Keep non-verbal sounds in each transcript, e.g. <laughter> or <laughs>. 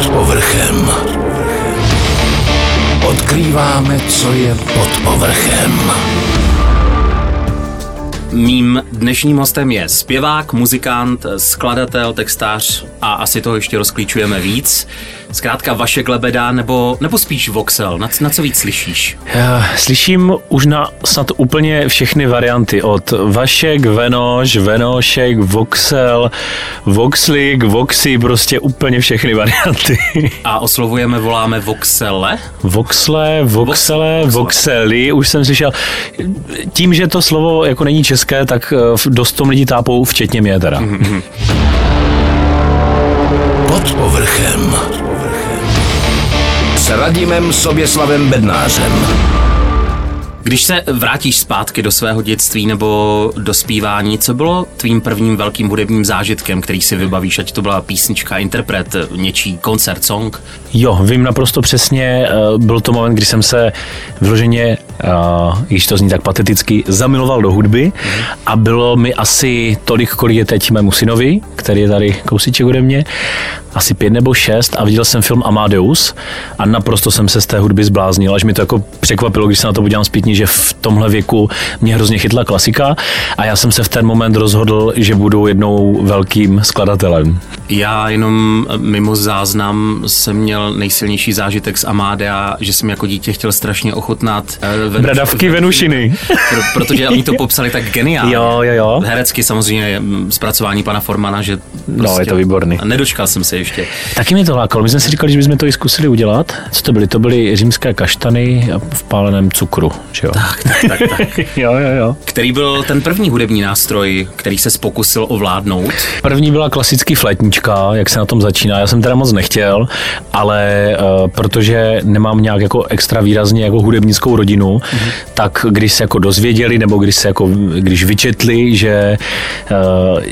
Pod povrchem. Odkrýváme, co je pod povrchem. Mým dnešním hostem je zpěvák, muzikant, skladatel, textář a asi to ještě rozklíčujeme víc. Zkrátka Vašek Lebeda nebo, nebo spíš Voxel? Na, na co víc slyšíš? Já slyším už na snad úplně všechny varianty. Od Vašek, Venoš, Venošek, Voxel, Voxlik, Voxy, prostě úplně všechny varianty. A oslovujeme, voláme Voxele? Voxle, Voxele, Voxely, už jsem slyšel. Tím, že to slovo jako není české, tak eh, dost tom lidi tápou, včetně mě teda. Mm-hmm. Pod povrchem s Radimem Soběslavem Bednářem. Když se vrátíš zpátky do svého dětství nebo do zpívání, co bylo tvým prvním velkým hudebním zážitkem, který si vybavíš, ať to byla písnička, interpret, něčí koncert, song? Jo, vím naprosto přesně. Eh, byl to moment, kdy jsem se vyloženě, uh, když to zní tak pateticky, zamiloval do hudby a bylo mi asi tolik, kolik je teď mému synovi, který je tady kousíček ode mě asi pět nebo šest a viděl jsem film Amadeus a naprosto jsem se z té hudby zbláznil, až mi to jako překvapilo, když se na to podívám zpětně, že v tomhle věku mě hrozně chytla klasika a já jsem se v ten moment rozhodl, že budu jednou velkým skladatelem. Já jenom mimo záznam jsem měl nejsilnější zážitek z Amadea, že jsem jako dítě chtěl strašně ochutnat uh, Venuš, Bradavky Venušiny. Pro, protože oni to popsali tak geniálně. Jo, jo, jo. Herecky samozřejmě zpracování pana Formana, že prostě no, je to výborný. A nedočkal jsem se ještě. Taky mi to lákalo. My jsme si říkali, že bychom to i zkusili udělat. Co to byly? To byly římské kaštany v páleném cukru. Že jo? Tak, tak, tak. tak. <laughs> jo, jo, jo. Který byl ten první hudební nástroj, který se pokusil ovládnout? První byla klasický flétnička, jak se na tom začíná. Já jsem teda moc nechtěl, ale uh, protože nemám nějak jako extra výrazně jako hudebnickou rodinu, mm-hmm. tak když se jako dozvěděli, nebo když se jako, když vyčetli, že uh,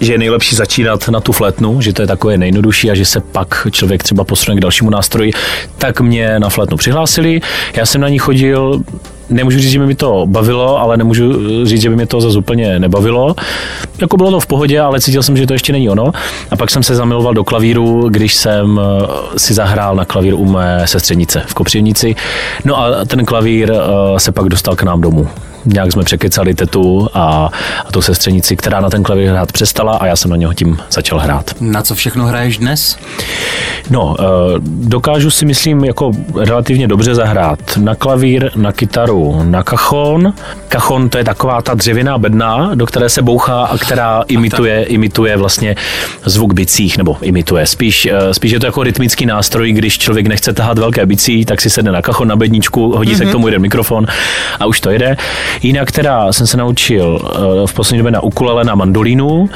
že je nejlepší začínat na tu flétnu, že to je takové nejjednodušší a že se pak člověk třeba posune k dalšímu nástroji, tak mě na flétnu přihlásili. Já jsem na ní chodil nemůžu říct, že by mi to bavilo, ale nemůžu říct, že by mě to zase úplně nebavilo. Jako bylo to v pohodě, ale cítil jsem, že to ještě není ono. A pak jsem se zamiloval do klavíru, když jsem eh, si zahrál na klavír u mé sestřenice v Kopřivnici. No a ten klavír eh, se pak dostal k nám domů nějak jsme překecali tetu a, a tu sestřenici, která na ten klavír hrát přestala a já jsem na něho tím začal hrát. Na co všechno hraješ dnes? No, eh, dokážu si myslím jako relativně dobře zahrát na klavír, na kytaru, na kachon. Kachon to je taková ta dřevěná bedna, do které se bouchá a která imituje, imituje vlastně zvuk bicích, nebo imituje. Spíš, eh, spíš je to jako rytmický nástroj, když člověk nechce tahat velké bicí, tak si sedne na kachon na bedničku, hodí mm-hmm. se k mhm. tomu jeden mikrofon a už to jede. Jinak teda jsem se naučil eh, v poslední době na ukulele, na mandolínu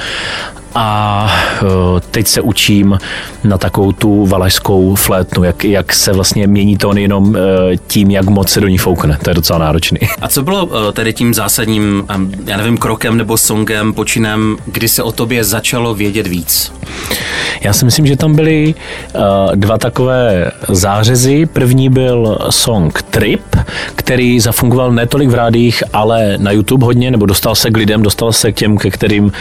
a eh, teď se učím na takovou tu valašskou flétnu, jak, jak se vlastně mění tón jenom eh, tím, jak moc se do ní foukne. To je docela náročný. A co bylo tedy tím zásadním, já nevím, krokem nebo songem, počinem, kdy se o tobě začalo vědět víc? Já si myslím, že tam byly dva takové zářezy. První byl song Trip, který zafungoval netolik v rádích, ale na YouTube hodně, nebo dostal se k lidem, dostal se k těm, ke kterým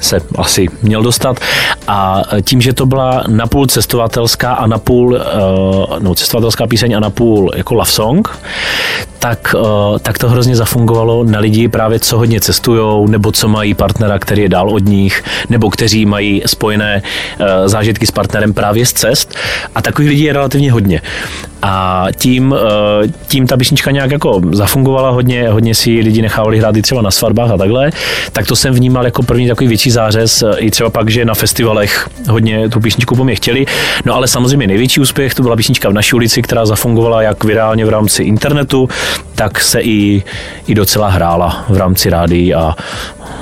se asi měl dostat. A tím, že to byla napůl cestovatelská a napůl, uh, no cestovatelská píseň a napůl jako love song, tak, uh, tak to hrozně zafungovalo na lidi právě, co hodně cestujou, nebo co mají partnera, který je dál od nich, nebo kteří mají spojené uh, zážitky s partnerem právě z cest. A takových lidí je relativně hodně. A tím, tím ta písnička nějak jako zafungovala hodně, hodně si lidi nechávali hrát i třeba na svatbách a takhle, tak to jsem vnímal jako první takový větší zářez, eh, i třeba pak, že na festivalech hodně tu písničku po mě chtěli. No ale samozřejmě největší úspěch to byla písnička v naší ulici, která zafungovala jak virálně v rámci internetu, tak se i, i docela hrála v rámci rádií a,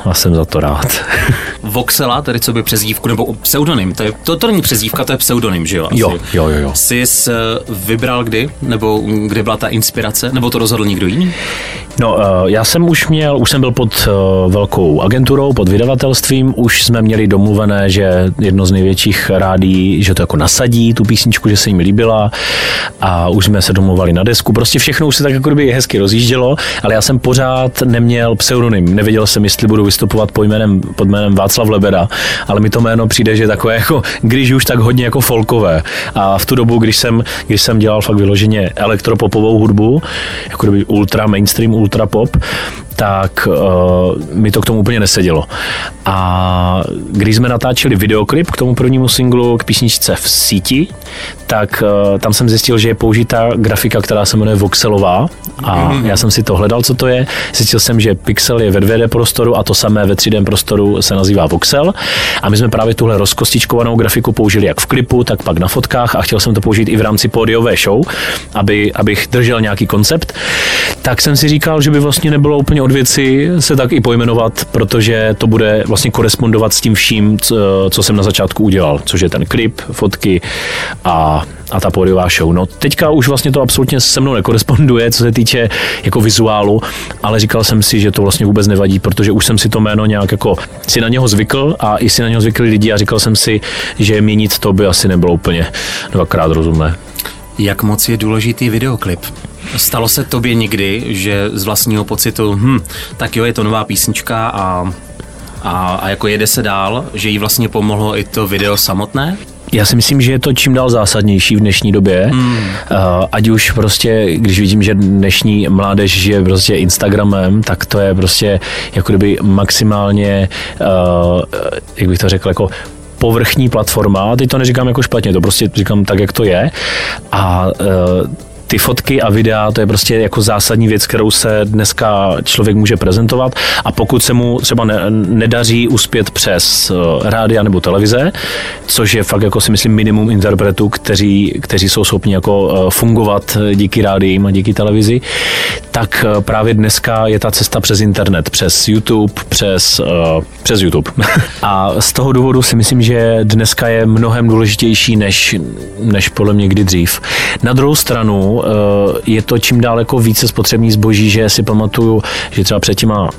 a jsem za to rád. <laughs> Voxela, tedy co by přezdívku, nebo pseudonym, to, je, to, to není přezdívka, to je pseudonym, že jo? Asi. Jo, jo, jo. jo. Jsi eh, vybral kdy, nebo kde byla ta inspirace, nebo to rozhodl někdo jiný? No, eh, já jsem už měl, už jsem byl pod velkou agenturou, pod vydavatelstvím, už jsme měli domluvené, že jedno z největších rádí, že to jako nasadí tu písničku, že se jim líbila a už jsme se domluvali na desku. Prostě všechno už se tak jako by hezky rozjíždělo, ale já jsem pořád neměl pseudonym. Nevěděl jsem, jestli nebudu vystupovat pod jménem, pod jménem Václav Lebeda, ale mi to jméno přijde, že takové jako, když už tak hodně jako folkové. A v tu dobu, když jsem, když jsem dělal fakt vyloženě elektropopovou hudbu, jako kdyby ultra mainstream, ultra pop, tak uh, mi to k tomu úplně nesedělo. A když jsme natáčeli videoklip k tomu prvnímu singlu, k písničce v síti, tak uh, tam jsem zjistil, že je použitá grafika, která se jmenuje voxelová a mm-hmm. já jsem si to hledal, co to je. Zjistil jsem, že pixel je ve 2D prostoru a to samé ve 3D prostoru se nazývá voxel. A my jsme právě tuhle rozkostičkovanou grafiku použili jak v klipu, tak pak na fotkách a chtěl jsem to použít i v rámci pódiové show, aby, abych držel nějaký koncept. Tak jsem si říkal, že by vlastně nebylo úplně od věci se tak i pojmenovat, protože to bude vlastně korespondovat s tím vším, co, co jsem na začátku udělal, což je ten klip, fotky a, a ta pódiová show. No teďka už vlastně to absolutně se mnou nekoresponduje, co se týče jako vizuálu, ale říkal jsem si, že to vlastně vůbec nevadí, protože už jsem si to jméno nějak jako si na něho zvykl a i si na něho zvykli lidi a říkal jsem si, že měnit to by asi nebylo úplně dvakrát rozumné. Jak moc je důležitý videoklip? Stalo se tobě někdy, že z vlastního pocitu, hm, tak jo, je to nová písnička a, a, a jako jede se dál, že jí vlastně pomohlo i to video samotné? Já si myslím, že je to čím dál zásadnější v dnešní době. Hmm. Ať už prostě, když vidím, že dnešní mládež žije prostě Instagramem, tak to je prostě jako kdyby maximálně, jak bych to řekl, jako povrchní platforma. Teď to neříkám jako špatně, to prostě říkám tak, jak to je. A ty fotky a videa, to je prostě jako zásadní věc, kterou se dneska člověk může prezentovat a pokud se mu třeba ne, nedaří uspět přes uh, rádia nebo televize, což je fakt jako si myslím minimum interpretů, kteří, kteří jsou schopni jako uh, fungovat díky rádiím a díky televizi, tak uh, právě dneska je ta cesta přes internet, přes YouTube, přes, přes YouTube. <laughs> a z toho důvodu si myslím, že dneska je mnohem důležitější než, než podle mě kdy dřív. Na druhou stranu Eh, je to čím dál jako více spotřební zboží, že si pamatuju, že třeba před těma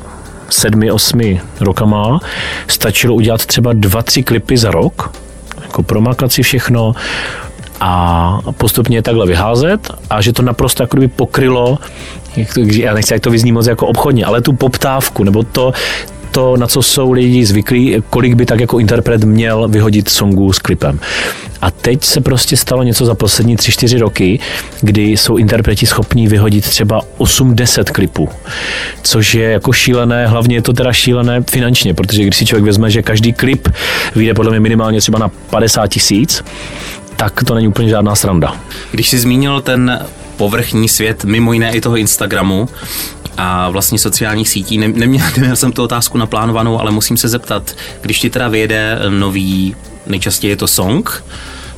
sedmi, osmi rokama stačilo udělat třeba dva, tři klipy za rok, jako promakat si všechno a postupně takhle vyházet a že to naprosto jako by pokrylo jak to, já nechci, jak to vyzní moc jako obchodně, ale tu poptávku, nebo to, to, na co jsou lidi zvyklí, kolik by tak jako interpret měl vyhodit songu s klipem. A teď se prostě stalo něco za poslední 3-4 roky, kdy jsou interpreti schopní vyhodit třeba 8-10 klipů, což je jako šílené, hlavně je to teda šílené finančně, protože když si člověk vezme, že každý klip vyjde podle mě minimálně třeba na 50 tisíc, tak to není úplně žádná sranda. Když jsi zmínil ten povrchní svět, mimo jiné i toho Instagramu, a vlastně sociálních sítí. Neměl, neměl <laughs> jsem tu otázku naplánovanou, ale musím se zeptat, když ti teda vyjede nový, nejčastěji je to song,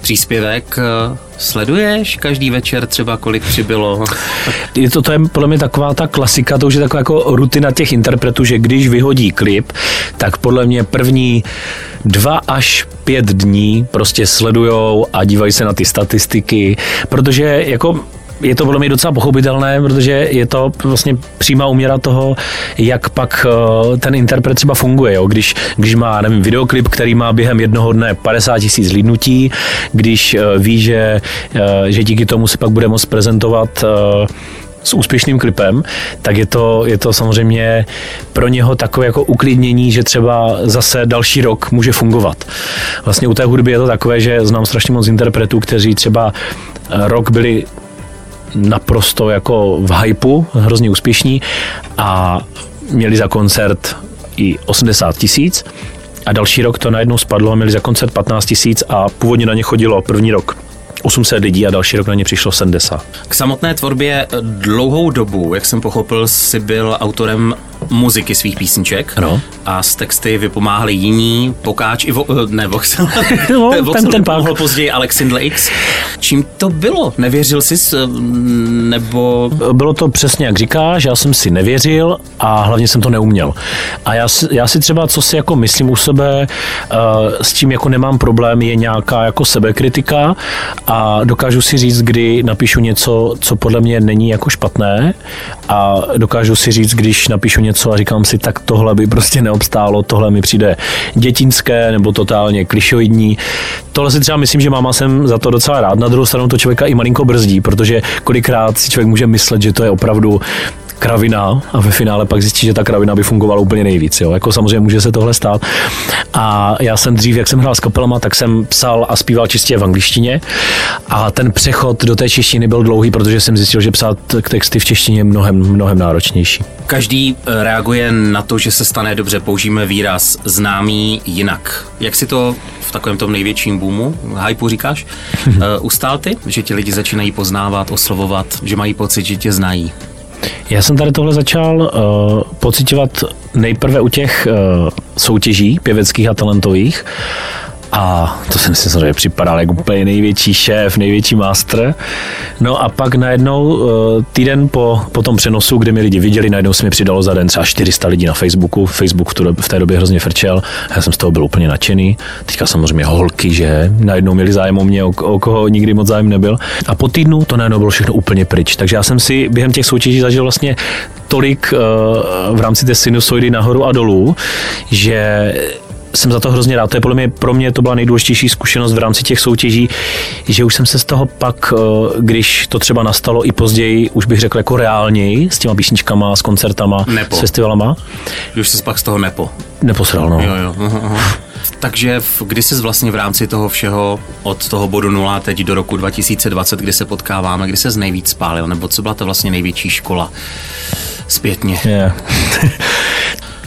příspěvek, eh, sleduješ každý večer třeba, kolik přibylo? <laughs> Je to, to je podle mě taková ta klasika, to už je taková jako rutina těch interpretů, že když vyhodí klip, tak podle mě první dva až pět dní prostě sledujou a dívají se na ty statistiky, protože jako je to podle mě docela pochopitelné, protože je to vlastně přímá uměra toho, jak pak eh, ten interpret třeba funguje. Jo? Když, když má, nevím, videoklip, který má během jednoho dne 50 tisíc lítnutí, když eh, ví, že, eh, že díky tomu se pak bude moct prezentovat s úspěšným klipem, tak je to, je to samozřejmě pro něho takové jako uklidnění, že třeba zase další rok může fungovat. Vlastně u té hudby je to takové, že znám strašně moc interpretů, kteří třeba rok byli naprosto jako v hypeu, hrozně úspěšní a měli za koncert i 80 tisíc a další rok to najednou spadlo a měli za koncert 15 tisíc a původně na ně chodilo první rok 800 lidí a další rok na ně přišlo 70. K samotné tvorbě dlouhou dobu, jak jsem pochopil, si byl autorem muziky svých písniček no. a z texty vypomáhali jiní, Pokáč i vo, ne Voxel, <laughs> no, <laughs> ten, ten pak. později Alexandra X. Čím to bylo? Nevěřil jsi nebo... Bylo to přesně jak říkáš, já jsem si nevěřil a hlavně jsem to neuměl. A já, já si třeba, co si jako myslím u sebe, uh, s tím jako nemám problém, je nějaká jako sebekritika a dokážu si říct, kdy napíšu něco, co podle mě není jako špatné a dokážu si říct, když napíšu něco a říkám si, tak tohle by prostě neobstálo, tohle mi přijde dětinské nebo totálně klišoidní. Tohle si třeba myslím, že máma jsem za to docela rád. Na druhou stranu to člověka i malinko brzdí, protože kolikrát si člověk může myslet, že to je opravdu kravina a ve finále pak zjistí, že ta kravina by fungovala úplně nejvíc. Jo. Jako samozřejmě může se tohle stát. A já jsem dřív, jak jsem hrál s kapelama, tak jsem psal a zpíval čistě v angličtině. A ten přechod do té češtiny byl dlouhý, protože jsem zjistil, že psát texty v češtině je mnohem, mnohem náročnější. Každý eh, reaguje na to, že se stane dobře, použijeme výraz známý jinak. Jak si to v takovém tom největším boomu, hypeu říkáš, uh, <laughs> ustál ty, že ti lidi začínají poznávat, oslovovat, že mají pocit, že tě znají? Já jsem tady tohle začal uh, pocitovat nejprve u těch uh, soutěží pěveckých a talentových a to jsem si samozřejmě připadal jako úplně největší šéf, největší master. No a pak najednou eh, týden po, po tom přenosu, kde mi lidi viděli, najednou se mi přidalo za den třeba 400 lidí na Facebooku. Facebook v té době hrozně frčel. Já jsem z toho byl úplně nadšený. Teďka samozřejmě holky, že najednou měli zájem o mě, o, o koho nikdy moc zájem nebyl. A po týdnu to najednou bylo všechno úplně pryč. Takže já jsem si během těch soutěží zažil vlastně tolik uh, v rámci té sinusoidy nahoru a dolů, že jsem za to hrozně rád. To je podle mě, pro mě to byla nejdůležitější zkušenost v rámci těch soutěží, že už jsem se z toho pak, eh, když to třeba nastalo i později, už bych řekl jako reálněji, s těma písničkama, s koncertama, nepo. s festivalama. Už se pak z toho nepo. Neposral, no. Jo, jo. Aha, aha. Takže kdy jsi vlastně v rámci toho všeho od toho bodu nula teď do roku 2020, kdy se potkáváme, kdy se nejvíc spálil, nebo co byla to vlastně největší škola zpětně? Yeah. <laughs>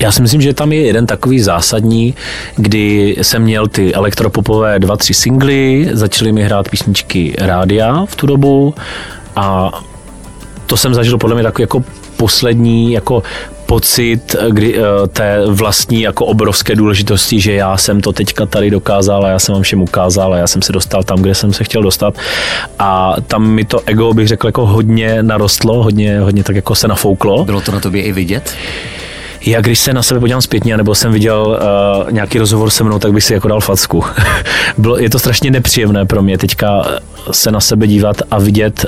Já si myslím, že tam je jeden takový zásadní, kdy jsem měl ty elektropopové dva, tři singly, začaly mi hrát písničky rádia v tu dobu a to jsem zažil podle mě takový jako poslední jako pocit kdy, eh, té vlastní jako obrovské důležitosti, že já jsem to teďka tady dokázal a já jsem vám všem ukázal a já jsem se dostal tam, kde jsem se chtěl dostat a tam mi to ego, bych řekl, jako hodně narostlo, hodně, hodně tak jako se nafouklo. Bylo to na tobě i vidět? Já když se na sebe podívám zpětně, nebo jsem viděl uh, nějaký rozhovor se mnou, tak bych si jako dal facku. <laughs> Bylo, je to strašně nepříjemné pro mě teďka se na sebe dívat a vidět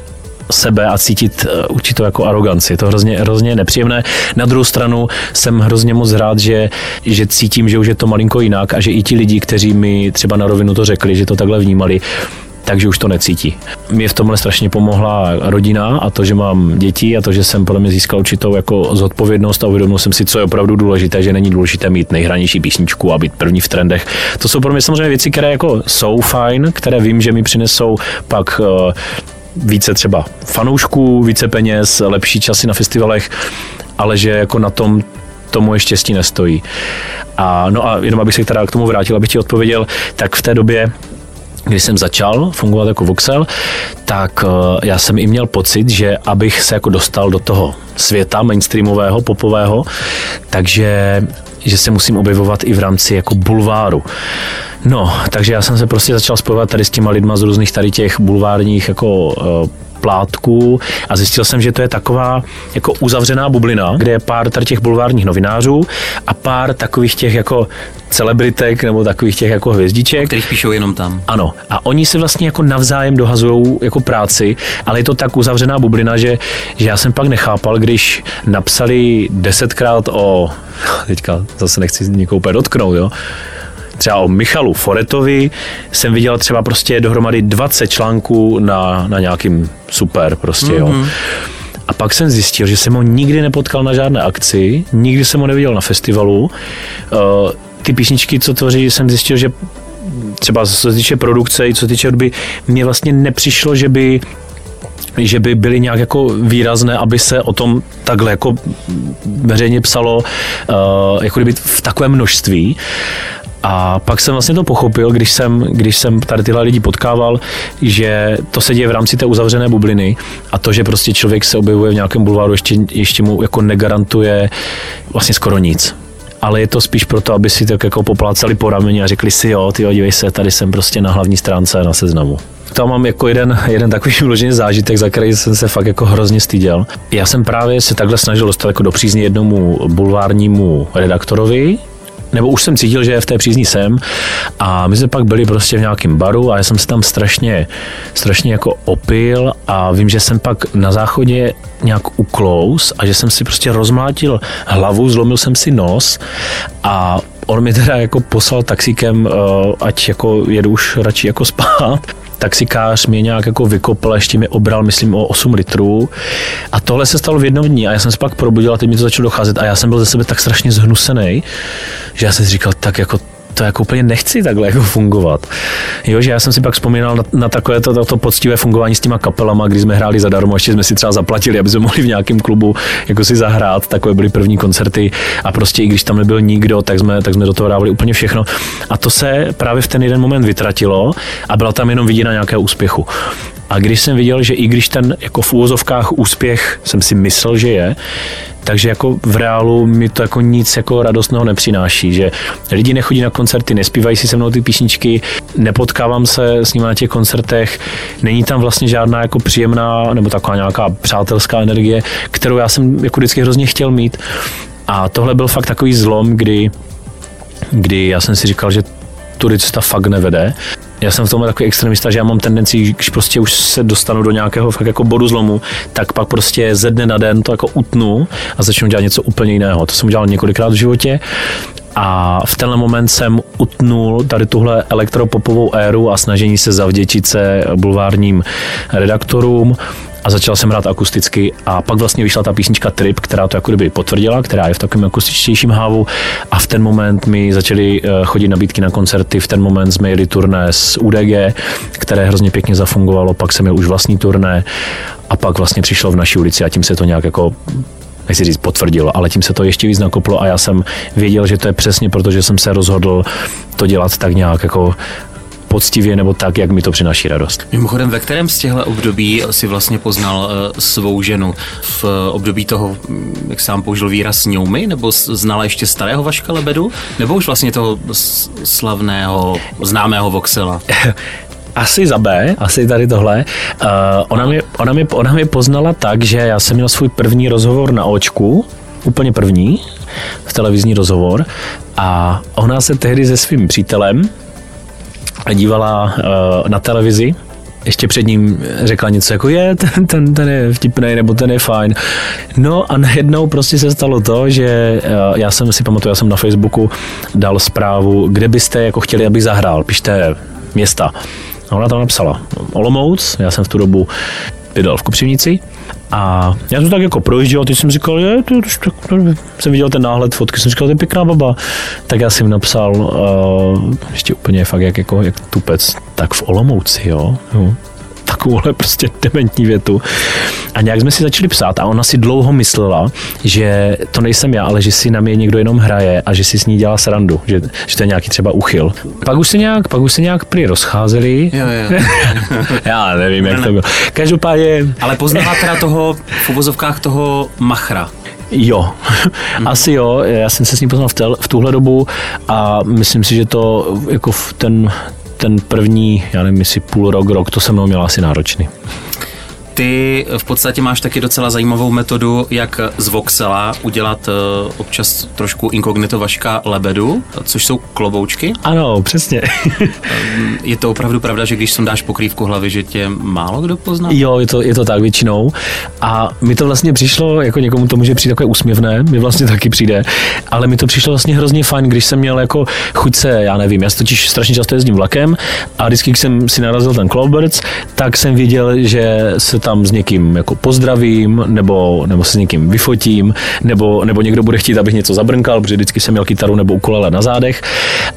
sebe a cítit uh, určitou jako aroganci. Je to hrozně, hrozně nepříjemné. Na druhou stranu jsem hrozně moc rád, že, že cítím, že už je to malinko jinak a že i ti lidi, kteří mi třeba na rovinu to řekli, že to takhle vnímali, takže už to necítí. Mě v tomhle strašně pomohla rodina a to, že mám děti a to, že jsem podle mě získal určitou jako zodpovědnost a uvědomil jsem si, co je opravdu důležité, že není důležité mít nejhranější písničku a být první v trendech. To jsou pro mě samozřejmě věci, které jako jsou fajn, které vím, že mi přinesou pak uh, více třeba fanoušků, více peněz, lepší časy na festivalech, ale že jako na tom to moje štěstí nestojí. A, no a jenom abych se teda k tomu vrátil, abych ti odpověděl, tak v té době když jsem začal fungovat jako Voxel, tak eh, já jsem i měl pocit, že abych se jako dostal do toho světa mainstreamového, popového, takže že se musím objevovat i v rámci jako bulváru. No, takže já jsem se prostě začal spojovat tady s těma lidma z různých tady těch bulvárních jako eh, plátků a zjistil jsem, že to je taková jako uzavřená bublina, kde je pár tady těch bulvárních novinářů a pár takových těch jako celebritek nebo takových těch jako hvězdiček. Kterých píšou jenom tam. Ano. A oni si vlastně jako navzájem dohazují jako práci, ale je to tak uzavřená bublina, že, že já jsem pak nechápal, když napsali desetkrát o, teďka zase nechci někoho úplně dotknout, jo, třeba o Michalu Foretovi jsem viděl třeba prostě dohromady 20 článků na, na nějakým super prostě, mm-hmm. jo. Mhm. A pak jsem zjistil, že jsem ho nikdy nepotkal na žádné akci, nikdy jsem ho neviděl na festivalu. Uh, ty písničky, co tvoří, jsem zjistil, že třeba co se týče produkce i co se týče hudby, mně vlastně nepřišlo, že by že by byly nějak jako výrazné, aby se o tom takhle jako veřejně psalo, uh, jako kdyby v takovém množství. A pak jsem vlastně to pochopil, když jsem, když jsem tady tyhle lidi potkával, že to se děje v rámci té uzavřené bubliny a to, že prostě člověk se objevuje v nějakém bulváru, ještě, ještě mu jako negarantuje vlastně skoro nic ale je to spíš proto, aby si tak jako poplácali po rameni a řekli si jo, ty dívej se, tady jsem prostě na hlavní stránce na seznamu. Tam mám jako jeden, <laughs> jeden takový vyložený zážitek, za který jsem se fakt jako hrozně styděl. Já jsem právě se takhle snažil dostat jako do přízně jednomu bulvárnímu redaktorovi, nebo už jsem cítil, že v té přízní jsem a my jsme pak byli prostě v nějakém baru a já jsem se tam strašně, strašně jako opil a vím, že jsem pak na záchodě nějak uklous a že jsem si prostě rozmlátil hlavu, zlomil jsem si nos a on mi teda jako poslal taxíkem, eh, ať jako jedu už radši jako spát. Taxikář mě nějak jako vykopl, ještě mi obral, myslím, o 8 litrů. A tohle se stalo v jednom dní a já jsem se pak probudil a teď mi to začalo docházet a já jsem byl ze sebe tak strašně zhnusený, že já jsem si říkal, tak jako to jako úplně nechci takhle jako fungovat. Jo, že já jsem si pak vzpomínal na, na takové to, to, to poctivé fungování s těma kapelama, kdy jsme hráli zadarmo, ještě jsme si třeba zaplatili, aby jsme mohli v nějakém klubu jako si zahrát, takové byly první koncerty a prostě i když tam nebyl nikdo, tak jsme, tak jsme do toho dávali úplně všechno. A to se právě v ten jeden moment vytratilo a byla tam jenom vidina nějakého úspěchu. A když jsem viděl, že i když ten jako v úvozovkách úspěch jsem si myslel, že je, takže jako v reálu mi to jako nic jako radostného nepřináší, že lidi nechodí na koncerty, nespívají si se mnou ty písničky, nepotkávám se s nimi na těch koncertech, není tam vlastně žádná jako příjemná nebo taková nějaká přátelská energie, kterou já jsem jako vždycky hrozně chtěl mít. A tohle byl fakt takový zlom, kdy, kdy já jsem si říkal, že turista fakt nevede já jsem v tom takový extremista, že já mám tendenci, když prostě už se dostanu do nějakého fakt jako bodu zlomu, tak pak prostě ze dne na den to jako utnu a začnu dělat něco úplně jiného. To jsem udělal několikrát v životě a v tenhle moment jsem utnul tady tuhle elektropopovou éru a snažení se zavděčit se bulvárním redaktorům a začal jsem hrát akusticky a pak vlastně vyšla ta písnička Trip, která to jako kdyby potvrdila, která je v takovém akustičtějším hávu. A v ten moment mi začaly eh, chodit nabídky na koncerty, v ten moment jsme jeli turné s UDG, které hrozně pěkně zafungovalo, pak jsem měl už vlastní turné a pak vlastně přišlo v naší ulici a tím se to nějak jako nechci říct potvrdilo, ale tím se to ještě víc nakoplo a já jsem věděl, že to je přesně proto, že jsem se rozhodl to dělat tak nějak jako poctivě nebo tak, jak mi to přináší radost. Mimochodem, ve kterém z těchto období si vlastně poznal uh, svou ženu? V uh, období toho, hm, jak sám použil výraz sňoumy, nebo znala ještě starého Vaška Lebedu? Nebo už vlastně toho slavného, známého Voxela? <laughs> Asi za B, asi tady tohle. Uh, ona, mě, ona, mě, ona mě poznala tak, že já jsem měl svůj první rozhovor na očku, úplně první, v televizní rozhovor a ona se tehdy se svým přítelem, dívala uh, na televizi, ještě před ním řekla něco jako je, ten, ten, ten je vtipný nebo ten je fajn. No a najednou prostě se stalo to, že uh, já jsem si pamatuju, já jsem na Facebooku dal zprávu, kde byste jako chtěli, aby zahrál, pište města. A ona tam napsala Olomouc, já jsem v tu dobu bydlel v Kopřivnici a já jsem tak jako projížděl, teď jsem říkal, je, to, jsem viděl ten náhled fotky, jsem říkal, to je pěkná baba. Tak já jsem napsal, uh, ještě úplně fakt jak, jako, jak tupec, tak v Olomouci, jo. jo takovouhle prostě dementní větu. A nějak jsme si začali psát a ona si dlouho myslela, že to nejsem já, ale že si na mě někdo jenom hraje a že si s ní dělá srandu, že, že to je nějaký třeba uchyl. Pak už se nějak, pak už se nějak prý rozcházeli. Jo, jo. <laughs> já nevím, jak to bylo. Každopádně... Ale poznala teda toho, v uvozovkách toho machra. Jo, hmm. asi jo. Já jsem se s ním poznal v, tel, v tuhle dobu a myslím si, že to jako v ten, ten první, já nevím, jestli půl rok, rok, to se mnou měl asi náročný. Ty v podstatě máš taky docela zajímavou metodu, jak z Voxela udělat uh, občas trošku inkognito vaška lebedu, což jsou kloboučky. Ano, přesně. je to opravdu pravda, že když dáš pokrývku hlavy, že tě málo kdo pozná? Jo, je to, je to tak většinou. A mi to vlastně přišlo, jako někomu to může přijít takové úsměvné, mi vlastně taky přijde, ale mi to přišlo vlastně hrozně fajn, když jsem měl jako chuť se, já nevím, já totiž strašně často jezdím vlakem a vždycky, když jsem si narazil ten Cloudbirds, tak jsem viděl, že se tam s někým jako pozdravím, nebo, nebo se s někým vyfotím, nebo, nebo někdo bude chtít, abych něco zabrnkal, protože vždycky jsem měl kytaru nebo ukulele na zádech.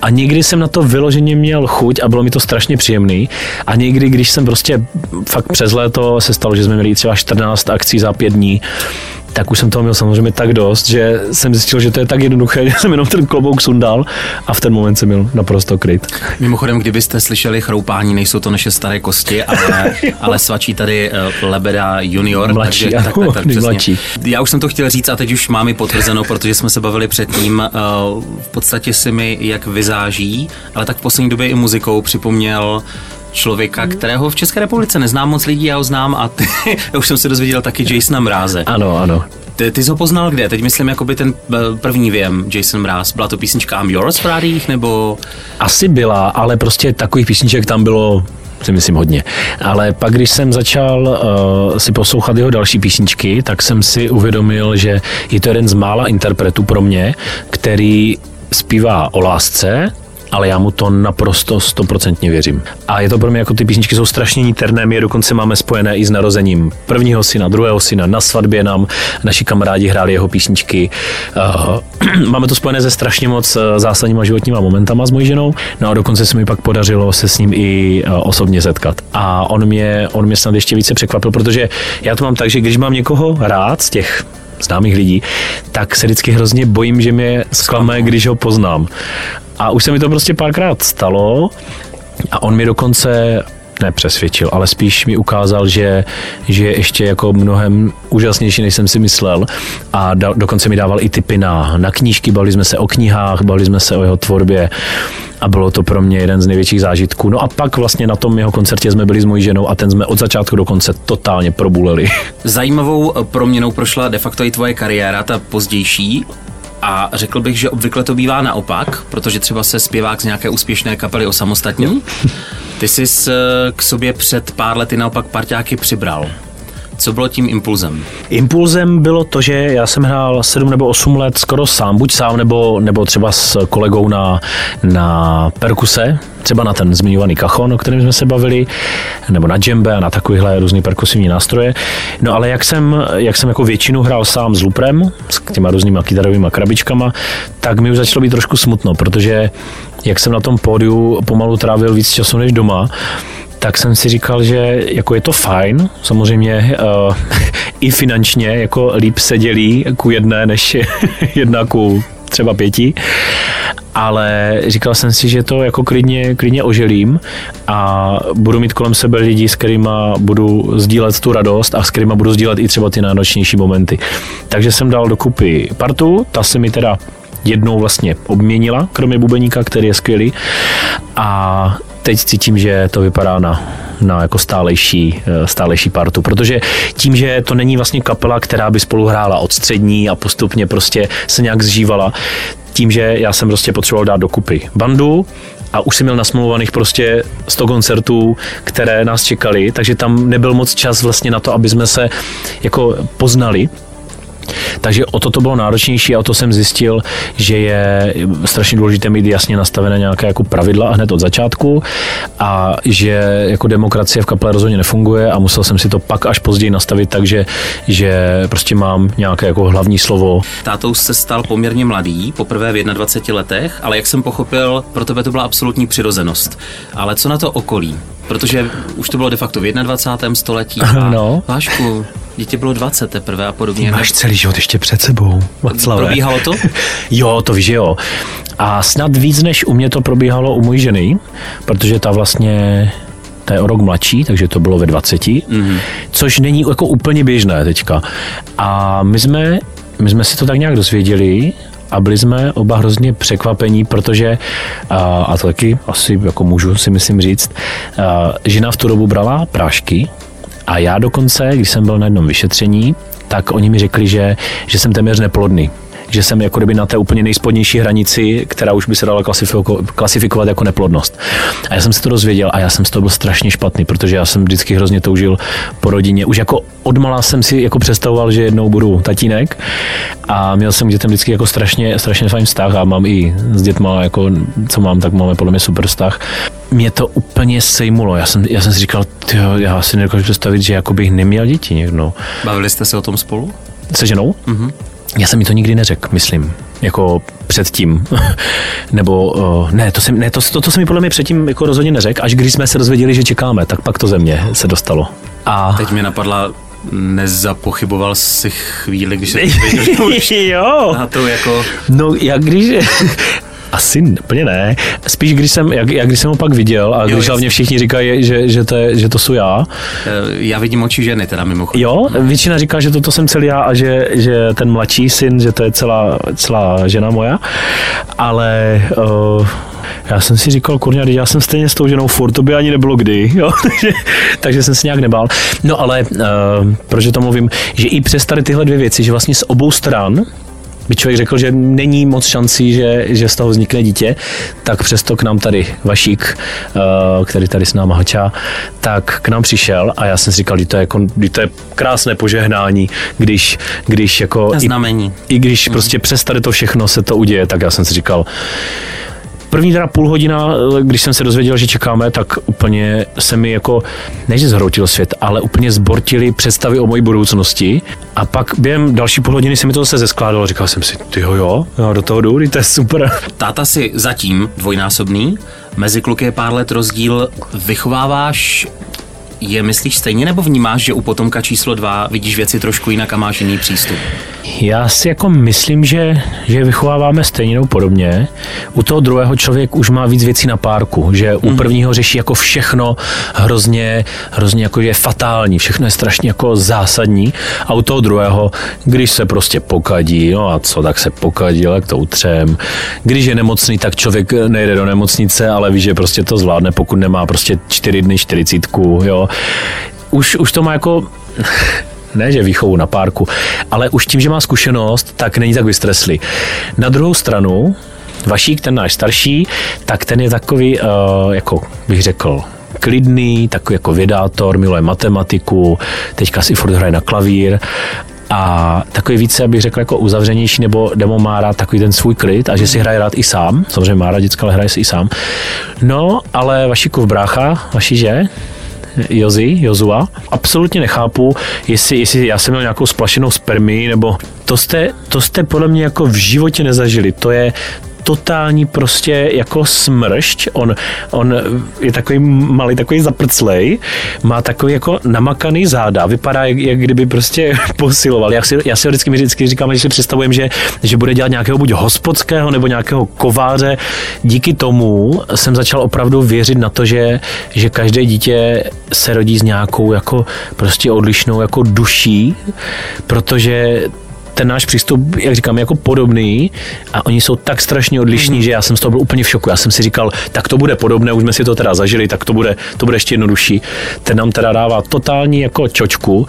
A někdy jsem na to vyloženě měl chuť a bylo mi to strašně příjemný. A někdy, když jsem prostě fakt přes léto se stalo, že jsme měli třeba 14 akcí za pět dní, tak už jsem toho měl samozřejmě tak dost, že jsem zjistil, že to je tak jednoduché, <laughs> že jsem jenom ten klobouk sundal a v ten moment jsem byl naprosto kryt. Mimochodem, kdybyste slyšeli chroupání, nejsou to naše staré kosti, ale, <laughs> ale svačí tady uh, Lebeda junior. Mladší, takže, tak, tak, tak, tak, mladší. Já už jsem to chtěl říct a teď už mám i potvrzeno, protože jsme se bavili předtím. Uh, v podstatě si mi jak vyzáží, ale tak v poslední době i muzikou připomněl člověka, kterého v České republice neznám moc lidí, já ho znám a ty, <laughs> já už jsem se dozvěděl taky Jasona Mráze. Ano, ano. Ty, ty jsi ho poznal kde? Teď myslím jako by ten eh, první věm, Jason Mraz. Byla to písnička I'm Yours v rádích, nebo? Asi byla, ale prostě takových písniček tam bylo si myslím hodně. Ale pak, když jsem začal uh, si poslouchat jeho další písničky, tak jsem si uvědomil, že je to jeden z mála interpretů pro mě, který zpívá o lásce, ale já mu to naprosto stoprocentně věřím. A je to pro mě jako ty písničky jsou strašně níterné, my je dokonce máme spojené i s narozením prvního syna, druhého syna, na svatbě nám naši kamarádi hráli jeho písničky. Uh, <clears throat> máme to spojené se strašně moc eh, zásadníma životníma momentama s mojí ženou, no a dokonce se mi pak podařilo se s ním i uh, osobně setkat. A on mě, on mě snad ještě více překvapil, protože já to mám tak, že když mám někoho rád z těch známých lidí, tak se vždycky hrozně bojím, že mě zklame, když ho poznám. A už se mi to prostě párkrát stalo a on mi dokonce nepřesvědčil, ale spíš mi ukázal, že, že je ještě jako mnohem úžasnější, než jsem si myslel a da, dokonce mi dával i tipy na, na knížky, bavili jsme se o knihách, bavili jsme se o jeho tvorbě a bylo to pro mě jeden z největších zážitků. No a pak vlastně na tom jeho koncertě jsme byli s mojí ženou a ten jsme od začátku do konce totálně probuleli. Zajímavou proměnou prošla de facto i tvoje kariéra, ta pozdější. A řekl bych, že obvykle to bývá naopak, protože třeba se zpěvák z nějaké úspěšné kapely osamostatnil. Ty jsi k sobě před pár lety naopak parťáky přibral. Co bylo tím impulzem? Impulzem bylo to, že já jsem hrál 7 nebo 8 let skoro sám, buď sám nebo, nebo třeba s kolegou na, na perkuse, třeba na ten zmiňovaný kachon, o kterém jsme se bavili, nebo na džembe a na takovýhle různý perkusivní nástroje. No ale jak jsem, jak jsem jako většinu hrál sám s luprem, s těma různýma kytarovými krabičkama, tak mi už začalo být trošku smutno, protože jak jsem na tom pódiu pomalu trávil víc času než doma, tak jsem si říkal, že jako je to fajn, samozřejmě uh, i finančně jako líp se dělí ku jedné než <laughs> jedna ku třeba pěti, ale říkal jsem si, že to jako klidně, klidně oželím a budu mít kolem sebe lidi, s kterými budu sdílet tu radost a s kterými budu sdílet i třeba ty náročnější momenty. Takže jsem dal dokupy partu, ta se mi teda jednou vlastně obměnila, kromě bubeníka, který je skvělý. A teď cítím, že to vypadá na, na jako stálejší, eh, stálejší partu, protože tím, že to není vlastně kapela, která by spolu hrála od střední a postupně prostě se nějak zžívala, tím, že já jsem prostě potřeboval dát dokupy bandu, a už jsem měl nasmluvaných prostě 100 koncertů, které nás čekali, takže tam nebyl moc čas vlastně na to, aby jsme se jako poznali takže o to to bylo náročnější a o to jsem zjistil, že je strašně důležité mít jasně nastavené nějaké jako pravidla hned od začátku a že jako demokracie v kapele rozhodně nefunguje a musel jsem si to pak až později nastavit tak, že, že prostě mám nějaké jako hlavní slovo. Tátou se stal poměrně mladý, poprvé v 21 letech, ale jak jsem pochopil, pro tebe to byla absolutní přirozenost. Ale co na to okolí? Protože už to bylo de facto v 21. století. A <laughs> no. Vášku, dítě bylo 20 teprve a podobně. Ty máš celý život ještě před sebou. Václavé. Probíhalo to? <laughs> jo, to víš, jo. A snad víc, než u mě to probíhalo u mojí ženy, protože ta vlastně ta je o rok mladší, takže to bylo ve 20, mm-hmm. což není jako úplně běžné teďka. A my jsme, my jsme si to tak nějak dozvěděli a byli jsme oba hrozně překvapení, protože, a, a to taky asi jako můžu si myslím říct, a, žena v tu dobu brala prášky a já dokonce, když jsem byl na jednom vyšetření, tak oni mi řekli, že, že jsem téměř neplodný že jsem jako kdyby na té úplně nejspodnější hranici, která už by se dala klasifikovat jako neplodnost. A já jsem se to dozvěděl a já jsem z toho byl strašně špatný, protože já jsem vždycky hrozně toužil po rodině. Už jako odmala jsem si jako představoval, že jednou budu tatínek a měl jsem k dětem vždycky jako strašně, strašně fajn vztah a mám i s dětma, jako co mám, tak máme podle mě super vztah. Mě to úplně sejmulo. Já jsem, já jsem si říkal, tyjo, já si nedokážu představit, že jako bych neměl děti někdo. Bavili jste se o tom spolu? Se ženou? Mm-hmm. Já jsem mi to nikdy neřekl, myslím, jako předtím. <laughs> Nebo uh, ne, to, jsem, ne to, to, to jsem mi podle mě předtím jako rozhodně neřekl, až když jsme se dozvěděli, že čekáme, tak pak to ze mě se dostalo. A teď mě napadla nezapochyboval si chvíli, když <laughs> věděl, jo. na to jako... No, jak když... Asi úplně ne. Spíš, když jsem, jak, jak když jsem ho pak viděl a když hlavně všichni říkají, že, že, to je, že to jsou já. Eh, já vidím oči ženy teda mimochodem. Jo, většina říká, že toto jsem celý já a že, že ten mladší syn, že to je celá, celá žena moja. Ale uh, já jsem si říkal, kurňa, já jsem stejně s tou ženou furt, to by ani nebylo kdy, <laughs> jo? takže, takže jsem se nějak nebál. No ale, uh, proč to mluvím, že i přes tady tyhle dvě věci, že vlastně z obou stran by člověk řekl, že není moc šancí, že, že z toho vznikne dítě, tak přesto k nám tady Vašík, eh, který tady s náma hačá, tak k nám přišel a já jsem si říkal, že to je, jako, že to je krásné požehnání, když, když jako... Znamení. I, i když mm. prostě přes tady to všechno se to uděje, tak já jsem si říkal, první teda půl hodina, když jsem se dozvěděl, že čekáme, tak úplně se mi jako, ne že zhroutil svět, ale úplně zbortili představy o mojí budoucnosti. A pak během další půl hodiny se mi to zase zeskládalo. Říkal jsem si, ty jo, jo, já do toho jdu, to je super. Táta si zatím dvojnásobný, mezi kluky je pár let rozdíl. Vychováváš je myslíš stejně nebo vnímáš, že u potomka číslo dva vidíš věci trošku jinak a máš jiný přístup? Já si jako myslím, že, že vychováváme stejně nebo podobně. U toho druhého člověk už má víc věcí na párku, že u mhm. prvního řeší jako všechno hrozně, hrozně jako je fatální, všechno je strašně jako zásadní a u toho druhého, když se prostě pokadí, no a co, tak se pokadí, jak to utřem. Když je nemocný, tak člověk nejde do nemocnice, ale ví, že prostě to zvládne, pokud nemá prostě čtyři dny čtyřicítku, jo. Už, už to má jako <laughs> ne, že výchovu na párku, ale už tím, že má zkušenost, tak není tak vystreslý. Na druhou stranu, Vašík, ten náš starší, tak ten je takový, uh, jako bych řekl, klidný, takový jako vědátor, miluje matematiku, teďka si furt hraje na klavír a takový více, abych řekl, jako uzavřenější, nebo demo má rád takový ten svůj klid a že si hraje rád i sám. Samozřejmě má rád děcka, ale hraje si i sám. No, ale Vašíkův brácha, vaši že? Jozi, Jozua. Absolutně nechápu, jestli, jestli já jsem měl nějakou splašenou spermii, nebo to jste, to jste podle mě jako v životě nezažili. To je, totální prostě jako smršť. On, on je takový malý, takový zaprclej, má takový jako namakaný záda, vypadá, jak, jak kdyby prostě <laughs> posiloval. Já si, já si vždycky, vždycky říkám, že si představujem, že, že bude dělat nějakého buď hospodského nebo nějakého kováře. Díky tomu jsem začal opravdu věřit na to, že, že každé dítě se rodí s nějakou jako prostě odlišnou jako duší, protože ten náš přístup, jak říkám, jako podobný a oni jsou tak strašně odlišní, mm-hmm. že já jsem z toho byl úplně v šoku. Já jsem si říkal, tak to bude podobné, už jsme si to teda zažili, tak to bude, to bude ještě jednodušší. Ten nám teda dává totální jako čočku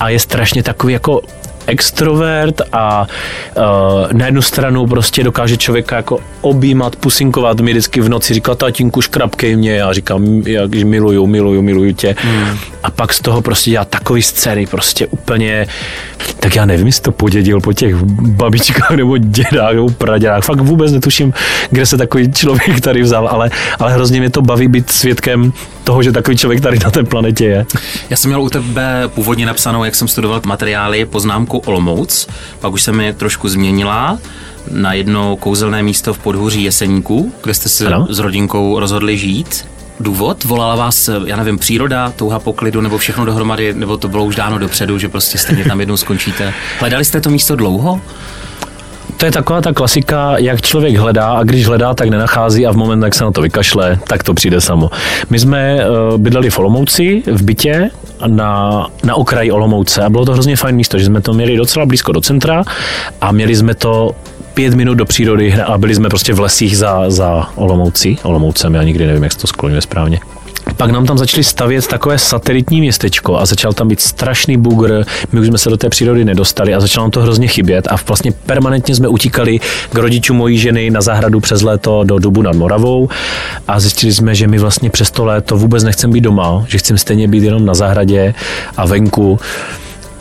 a je strašně takový jako extrovert a uh, na jednu stranu prostě dokáže člověka jako objímat, pusinkovat, mi vždycky v noci říká, tatínku, škrapkej mě, já říkám, jak miluju, miluju, miluju tě. Hmm. A pak z toho prostě dělá takový scény, prostě úplně, tak já nevím, jestli to podědil po těch babičkách nebo dědách nebo pradědách. Fakt vůbec netuším, kde se takový člověk tady vzal, ale, ale hrozně mě to baví být svědkem toho, že takový člověk tady na té planetě je. Já jsem měl u tebe původně napsanou, jak jsem studoval materiály, poznámku Olomouc, pak už se mi trošku změnila na jedno kouzelné místo v podhůří Jeseníku, kde jste se ano? s rodinkou rozhodli žít. Důvod? Volala vás, já nevím, příroda, touha po klidu, nebo všechno dohromady, nebo to bylo už dáno dopředu, že prostě stejně tam jednou skončíte? Hledali jste to místo dlouho? To je taková ta klasika, jak člověk hledá a když hledá, tak nenachází a v moment, jak se na to vykašle, tak to přijde samo. My jsme uh, bydleli v Olomouci, v bytě na, na okraji Olomouce a bylo to hrozně fajn místo, že jsme to měli docela blízko do centra a měli jsme to pět minut do přírody a byli jsme prostě v lesích za, za Olomoucí, Olomoucem, já nikdy nevím, jak se to skloňuje správně. Pak nám tam začali stavět takové satelitní městečko a začal tam být strašný bugr. My už jsme se do té přírody nedostali a začalo nám to hrozně chybět a vlastně permanentně jsme utíkali k rodičům mojí ženy na zahradu přes léto do Dubu nad Moravou a zjistili jsme, že my vlastně přes to léto vůbec nechceme být doma, že chceme stejně být jenom na zahradě a venku.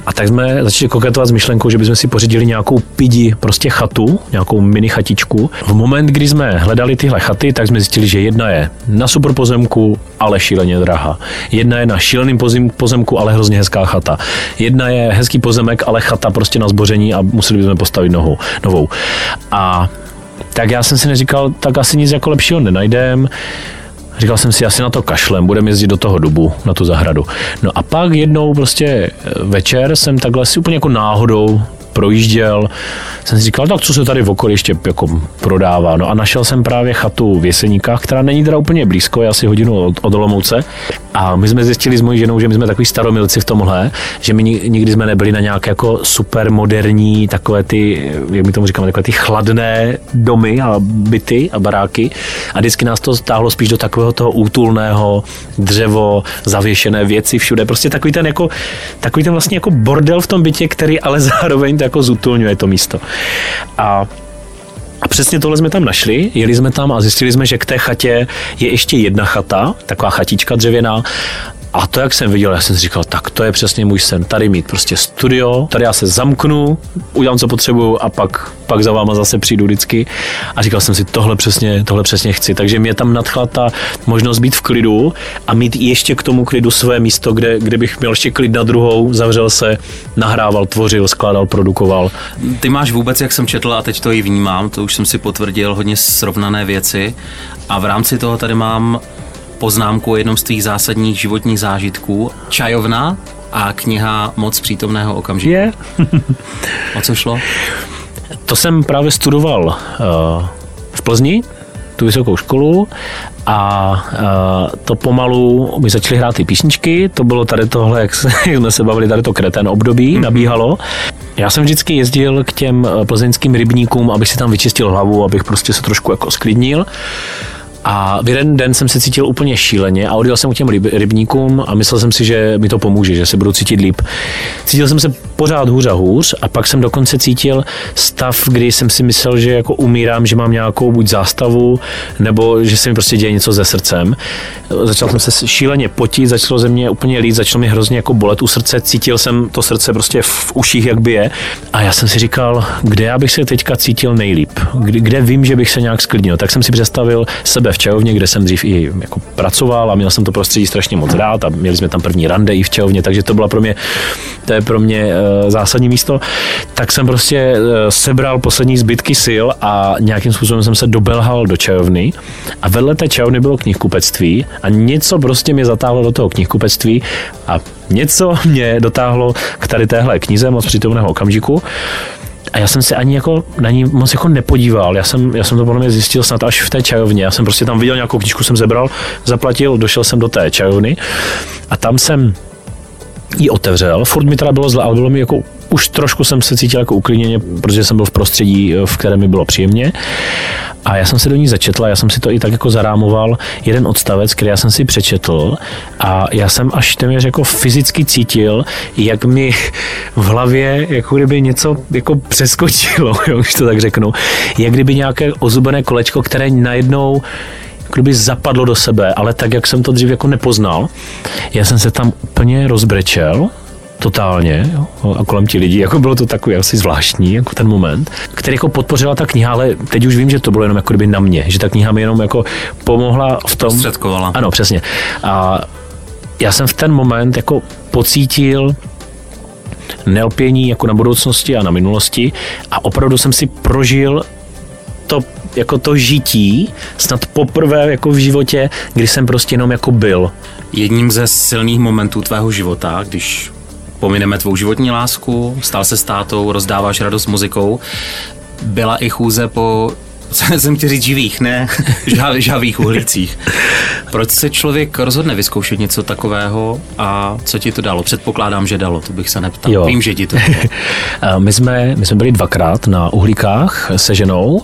A tak jsme začali koketovat s myšlenkou, že bychom si pořídili nějakou pidi, prostě chatu, nějakou mini chatičku. V moment, kdy jsme hledali tyhle chaty, tak jsme zjistili, že jedna je na super pozemku, ale šíleně drahá. Jedna je na šíleným pozemku, ale hrozně hezká chata. Jedna je hezký pozemek, ale chata prostě na zboření a museli bychom postavit nohu, novou. A tak já jsem si neříkal, tak asi nic jako lepšího nenajdem. Říkal jsem si, asi na to kašlem, budeme jezdit do toho dubu, na tu zahradu. No a pak jednou prostě večer jsem takhle si úplně jako náhodou projížděl, jsem si říkal, tak co se tady v okolí ještě jako prodává. No a našel jsem právě chatu v Jeseníkách, která není teda úplně blízko, je asi hodinu od, od Olomouce. A my jsme zjistili s mojí ženou, že my jsme takový staromilci v tomhle, že my nikdy jsme nebyli na nějaké jako super moderní, takové ty, jak my tomu říkáme, takové ty chladné domy a byty a baráky. A vždycky nás to stáhlo spíš do takového toho útulného dřevo, zavěšené věci všude. Prostě takový ten jako, takový ten vlastně jako bordel v tom bytě, který ale <laughs> zároveň to jako zutulňuje to místo. A a přesně tohle jsme tam našli, jeli jsme tam a zjistili jsme, že k té chatě je ještě jedna chata, taková chatička dřevěná, A to, jak jsem viděl, já jsem si říkal, tak to je přesně můj sen, tady mít prostě studio, tady já se zamknu, udělám, co potřebuju a pak, pak za váma zase přijdu vždycky. A říkal jsem si, tohle přesně, tohle přesně chci. Takže mě tam nadchla ta možnost být v klidu a mít ještě k tomu klidu své místo, kde, kde bych měl ještě klid na druhou, zavřel se, nahrával, tvořil, skládal, produkoval. Ty máš vůbec, jak jsem četl a teď to i vnímám, to už jsem si potvrdil, hodně srovnané věci a v rámci toho tady mám poznámku o jednom z tvých zásadních životních zážitků. Čajovna a kniha Moc přítomného okamžiku. Je. <laughs> o co šlo? To jsem právě studoval uh, v Plzni, tu vysokou školu a uh, to pomalu mi začaly hrát ty písničky, to bylo tady tohle, jak, se, <laughs> jak jsme se bavili, tady to kreten období mm-hmm. nabíhalo. Já jsem vždycky jezdil k těm plzeňským rybníkům, abych si tam vyčistil hlavu, abych prostě se trošku jako sklidnil. A v jeden den jsem se cítil úplně šíleně a odjel jsem k těm ryb, rybníkům a myslel jsem si, že mi to pomůže, že se budu cítit líp. Cítil jsem se pořád hůř a hůř a pak jsem dokonce cítil stav, kdy jsem si myslel, že jako umírám, že mám nějakou buď zástavu, nebo že se mi prostě děje něco se srdcem. Začal jsem se šíleně potit, začalo ze mě úplně líst, začalo mi hrozně jako bolet u srdce, cítil jsem to srdce prostě v uších, jak bije. A já jsem si říkal, kde já bych se teďka cítil nejlíp, kde, kde vím, že bych se nějak sklidnil. Tak jsem si představil sebe v Čajovně, kde jsem dřív i jako pracoval a měl jsem to prostředí strašně moc rád a měli jsme tam první rande i v Čajovně, takže to byla pro mě, to je pro mě uh, zásadní místo. Tak jsem prostě uh, sebral poslední zbytky sil a nějakým způsobem jsem se dobelhal do Čajovny a vedle té Čajovny bylo knihkupectví a něco prostě mě zatáhlo do toho knihkupectví a něco mě dotáhlo k tady téhle knize moc přítomného okamžiku a já jsem se ani jako na ní moc jako nepodíval. Já jsem, já jsem to podle mě zjistil snad až v té čajovně. Já jsem prostě tam viděl nějakou knížku, jsem zebral, zaplatil, došel jsem do té čajovny a tam jsem ji otevřel. Furt mi teda bylo zle, ale bylo mi jako už trošku jsem se cítil jako uklidněně, protože jsem byl v prostředí, v kterém mi bylo příjemně. A já jsem se do ní začetl, já jsem si to i tak jako zarámoval, jeden odstavec, který já jsem si přečetl a já jsem až téměř jako fyzicky cítil, jak mi v hlavě jako kdyby něco jako přeskočilo, <laughs> jo, už to tak řeknu. Jak kdyby nějaké ozubené kolečko, které najednou kdyby zapadlo do sebe, ale tak, jak jsem to dřív jako nepoznal. Já jsem se tam úplně rozbrečel, totálně jo, a kolem ti lidí, jako bylo to takový asi zvláštní, jako ten moment, který jako podpořila ta kniha, ale teď už vím, že to bylo jenom jako kdyby na mě, že ta kniha mi jenom jako pomohla v tom. Prostředkovala. Ano, přesně. A já jsem v ten moment jako pocítil nelpění jako na budoucnosti a na minulosti a opravdu jsem si prožil to jako to žití, snad poprvé jako v životě, kdy jsem prostě jenom jako byl. Jedním ze silných momentů tvého života, když pomineme tvou životní lásku, stal se státou, rozdáváš radost muzikou, byla i chůze po <laughs> jsem chtěl říct živých, ne <laughs> žav, žavých uhlících. Proč se člověk rozhodne vyzkoušet něco takového a co ti to dalo? Předpokládám, že dalo, to bych se neptal. Jo. Vím, že ti to dalo. <laughs> my, jsme, my jsme byli dvakrát na uhlíkách se ženou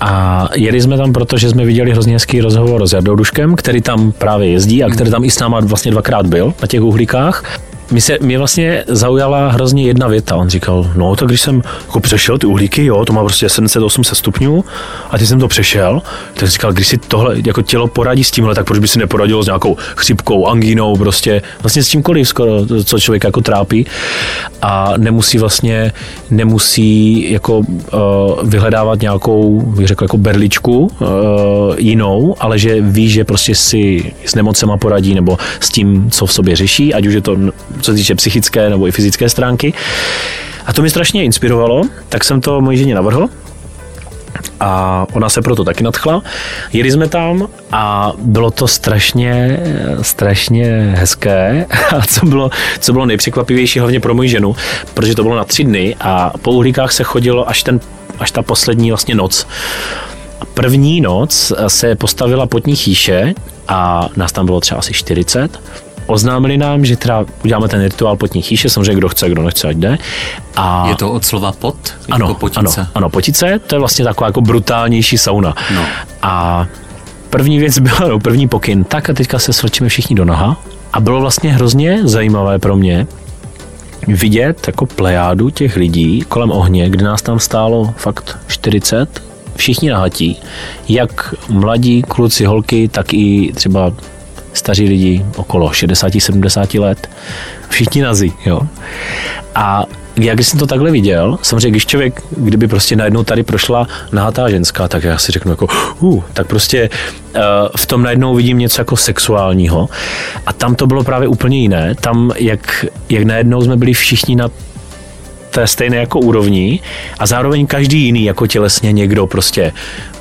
a jeli jsme tam, protože jsme viděli hrozně hezký rozhovor s Jardou Duškem, který tam právě jezdí a který tam i s náma vlastně dvakrát byl na těch uhlíkách mě, se, mě vlastně zaujala hrozně jedna věta. On říkal, no tak když jsem jako přešel ty uhlíky, jo, to má prostě 78 stupňů a když jsem to přešel, tak říkal, když si tohle jako tělo poradí s tímhle, tak proč by si neporadilo s nějakou chřipkou, angínou, prostě vlastně s čímkoliv skoro, co člověk jako trápí a nemusí vlastně, nemusí jako uh, vyhledávat nějakou, bych řekl, jako berličku uh, jinou, ale že ví, že prostě si s nemocema poradí nebo s tím, co v sobě řeší, ať už je to co se týče psychické nebo i fyzické stránky. A to mě strašně inspirovalo, tak jsem to mojí ženě navrhl a ona se proto taky nadchla. Jeli jsme tam a bylo to strašně, strašně hezké <laughs> a co bylo, co bylo nejpřekvapivější hlavně pro moji ženu, protože to bylo na tři dny a po uhlíkách se chodilo až, ten, až ta poslední vlastně noc. První noc se postavila potní chýše a nás tam bylo třeba asi 40 oznámili nám, že teda uděláme ten rituál potní chýše, samozřejmě kdo chce, kdo nechce, ať jde. A je to od slova pot? Ano, jako potice. ano, ano, potice, to je vlastně taková jako brutálnější sauna. No. A první věc byla, no, první pokyn, tak a teďka se svrčíme všichni do noha. A bylo vlastně hrozně zajímavé pro mě vidět jako plejádu těch lidí kolem ohně, kdy nás tam stálo fakt 40, všichni nahatí, jak mladí kluci, holky, tak i třeba staří lidi okolo 60-70 let, všichni nazí, jo. A já když jsem to takhle viděl, samozřejmě když člověk, kdyby prostě najednou tady prošla nahatá ženská, tak já si řeknu jako, uh, tak prostě uh, v tom najednou vidím něco jako sexuálního. A tam to bylo právě úplně jiné. Tam, jak, jak najednou jsme byli všichni na té stejné jako úrovni a zároveň každý jiný jako tělesně někdo prostě.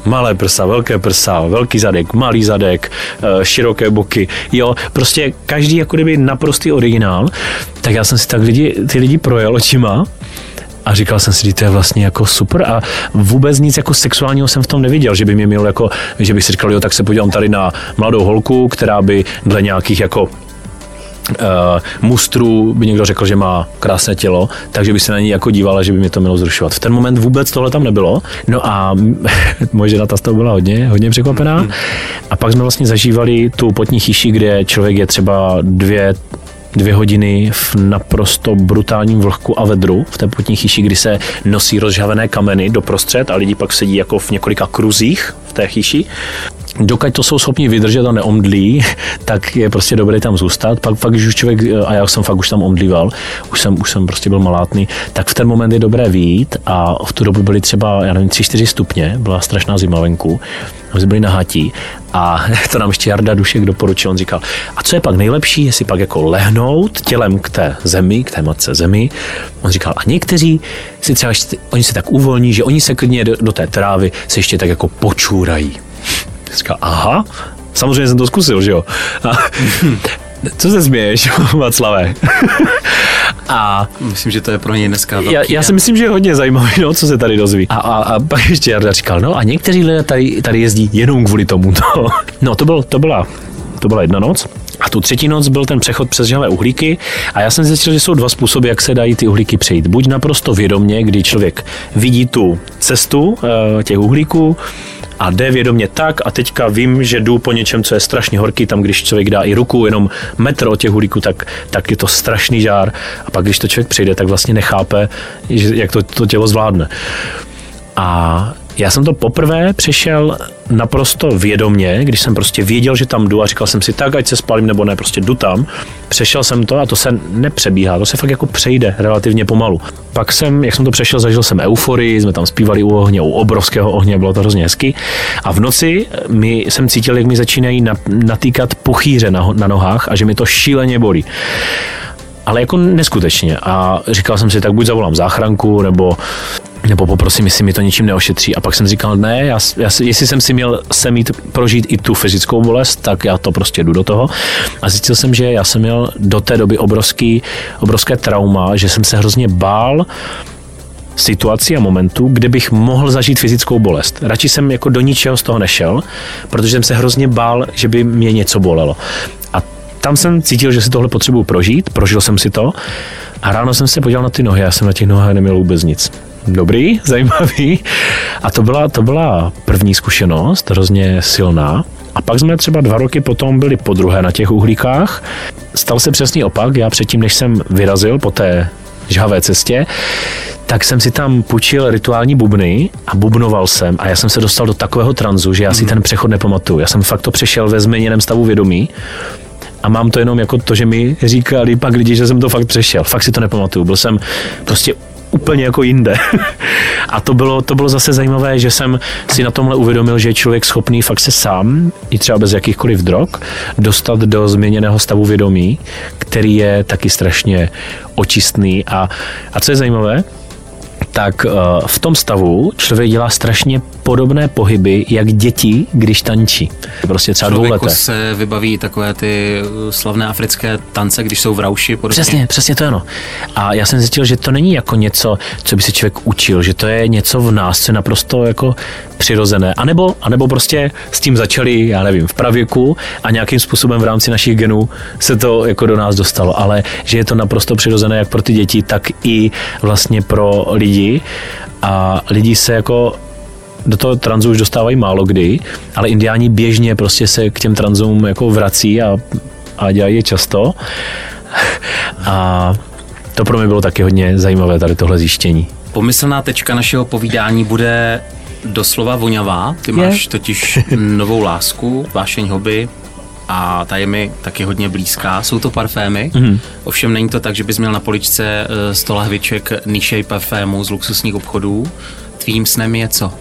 Malé prsa, velké prsa, velký zadek, malý zadek, eh, široké boky, jo, prostě každý jako kdyby naprostý originál, tak já jsem si tak lidi, ty lidi projel očima a říkal jsem si, že to je vlastně jako super a vůbec nic jako sexuálního jsem v tom neviděl, že by mě měl jako, že bych si říkal, jo, tak se podívám tady na mladou holku, která by dle nějakých jako uh, mustru by někdo řekl, že má krásné tělo, takže by se na ní jako dívala, že by mě to mělo zrušovat. V ten moment vůbec tohle tam nebylo. No a <laughs> moje žena ta z toho byla hodně, hodně překvapená. A pak jsme vlastně zažívali tu potní chyši, kde člověk je třeba dvě, dvě hodiny v naprosto brutálním vlhku a vedru v té potní chyši, kdy se nosí rozžhavené kameny doprostřed a lidi pak sedí jako v několika kruzích v té chyši. Dokud to jsou schopni vydržet a neomdlí, <laughs> tak je prostě dobré tam zůstat. Pak, pak když už člověk, a já jsem fakt už tam omdlíval, už jsem, už jsem prostě byl malátný, tak v ten moment je dobré výjít a v tu dobu byly třeba, já nevím, 3-4 stupně, byla strašná zima venku, my jsme byli na hatí a <laughs> to nám ještě Jarda Dušek doporučil, on říkal, a co je pak nejlepší, jestli pak jako lehnout tělem k té zemi, k té matce zemi. On říkal, a někteří si třeba, oni se tak uvolní, že oni se klidně do, do té trávy se ještě tak jako počůrají. Říkal, aha, samozřejmě jsem to zkusil, že jo. A, <laughs> co se směješ, <laughs> Václavé? <laughs> a myslím, že to je pro něj dneska velký. Já, já si myslím, že je hodně zajímavé, no, co se tady dozví. A, a, a pak ještě Jarda říkal, no a někteří lidé tady, tady jezdí jenom kvůli tomu. No, to, byl, to, byla, to byla jedna noc. A tu třetí noc byl ten přechod přes žhavé uhlíky a já jsem zjistil, že jsou dva způsoby, jak se dají ty uhlíky přejít. Buď naprosto vědomně, kdy člověk vidí tu cestu eh, těch uhlíků, a jde vědomě tak a teďka vím, že jdu po něčem, co je strašně horký, tam když člověk dá i ruku jenom metr od těch hulíků, tak, tak je to strašný žár a pak když to člověk přijde, tak vlastně nechápe, jak to, to tělo zvládne. A já jsem to poprvé přešel naprosto vědomně, když jsem prostě věděl, že tam jdu a říkal jsem si tak, ať se spalím nebo ne, prostě jdu tam. Přešel jsem to a to se nepřebíhá, to se fakt jako přejde relativně pomalu. Pak jsem, jak jsem to přešel, zažil jsem euforii, jsme tam zpívali u ohně, u obrovského ohně, bylo to hrozně hezky. A v noci mi jsem cítil, jak mi začínají natýkat puchýře na, na nohách a že mi to šíleně bolí ale jako neskutečně. A říkal jsem si, tak buď zavolám záchranku, nebo nebo poprosím, jestli mi to ničím neošetří. A pak jsem říkal, ne, já, já, jestli jsem si měl se mít prožít i tu fyzickou bolest, tak já to prostě jdu do toho. A zjistil jsem, že já jsem měl do té doby obrovský, obrovské trauma, že jsem se hrozně bál situaci a momentu, kde bych mohl zažít fyzickou bolest. Radši jsem jako do ničeho z toho nešel, protože jsem se hrozně bál, že by mě něco bolelo. A tam jsem cítil, že si tohle potřebuji prožít, prožil jsem si to a ráno jsem se podíval na ty nohy, já jsem na těch nohách neměl vůbec nic dobrý, <laughs> zajímavý. A to byla, to byla první zkušenost, hrozně silná. A pak jsme třeba dva roky potom byli po druhé na těch uhlíkách. Stal se přesný opak. Já předtím, než jsem vyrazil po té žhavé cestě, tak jsem si tam půjčil rituální bubny a bubnoval jsem a já jsem se dostal do takového tranzu, že já si mhm. ten přechod nepamatuju. Já jsem fakt to přešel ve změněném stavu vědomí a mám to jenom jako to, že mi říkali pak lidi, že jsem to fakt přešel. Fakt si to nepamatuju. Byl jsem prostě úplně jako jinde. <laughs> A to bylo, to bylo zase zajímavé, že jsem si na tomhle uvědomil, že je člověk schopný fakt se sám, i třeba bez jakýchkoliv drog, dostat do změněného stavu vědomí, který je taky strašně očistný. A, a co je zajímavé, tak eh, v tom stavu člověk dělá strašně podobné pohyby, jak děti, když tančí. Prostě třeba dvouleté. se vybaví takové ty eh, slavné africké tance, když jsou v rauši. Podobně. Přesně, přesně to ano. A já jsem zjistil, že to není jako něco, co by se člověk učil, že to je něco v nás, co je naprosto jako přirozené. A nebo, a nebo prostě s tím začali, já nevím, v pravěku a nějakým způsobem v rámci našich genů se to jako do nás dostalo. Ale že je to naprosto přirozené jak pro ty děti, tak i vlastně pro lidi. A lidi se jako do toho tranzu už dostávají málo kdy, ale indiáni běžně prostě se k těm tranzům jako vrací a, a dělají je často. <laughs> A to pro mě bylo taky hodně zajímavé tady tohle zjištění. Pomyslná tečka našeho povídání bude doslova voňavá. Ty máš je. totiž novou lásku, vášeň hobby a ta je mi taky hodně blízká. Jsou to parfémy, mm. ovšem není to tak, že bys měl na poličce eh, 100 lahviček nižší parfémů z luxusních obchodů. Tvým snem je co?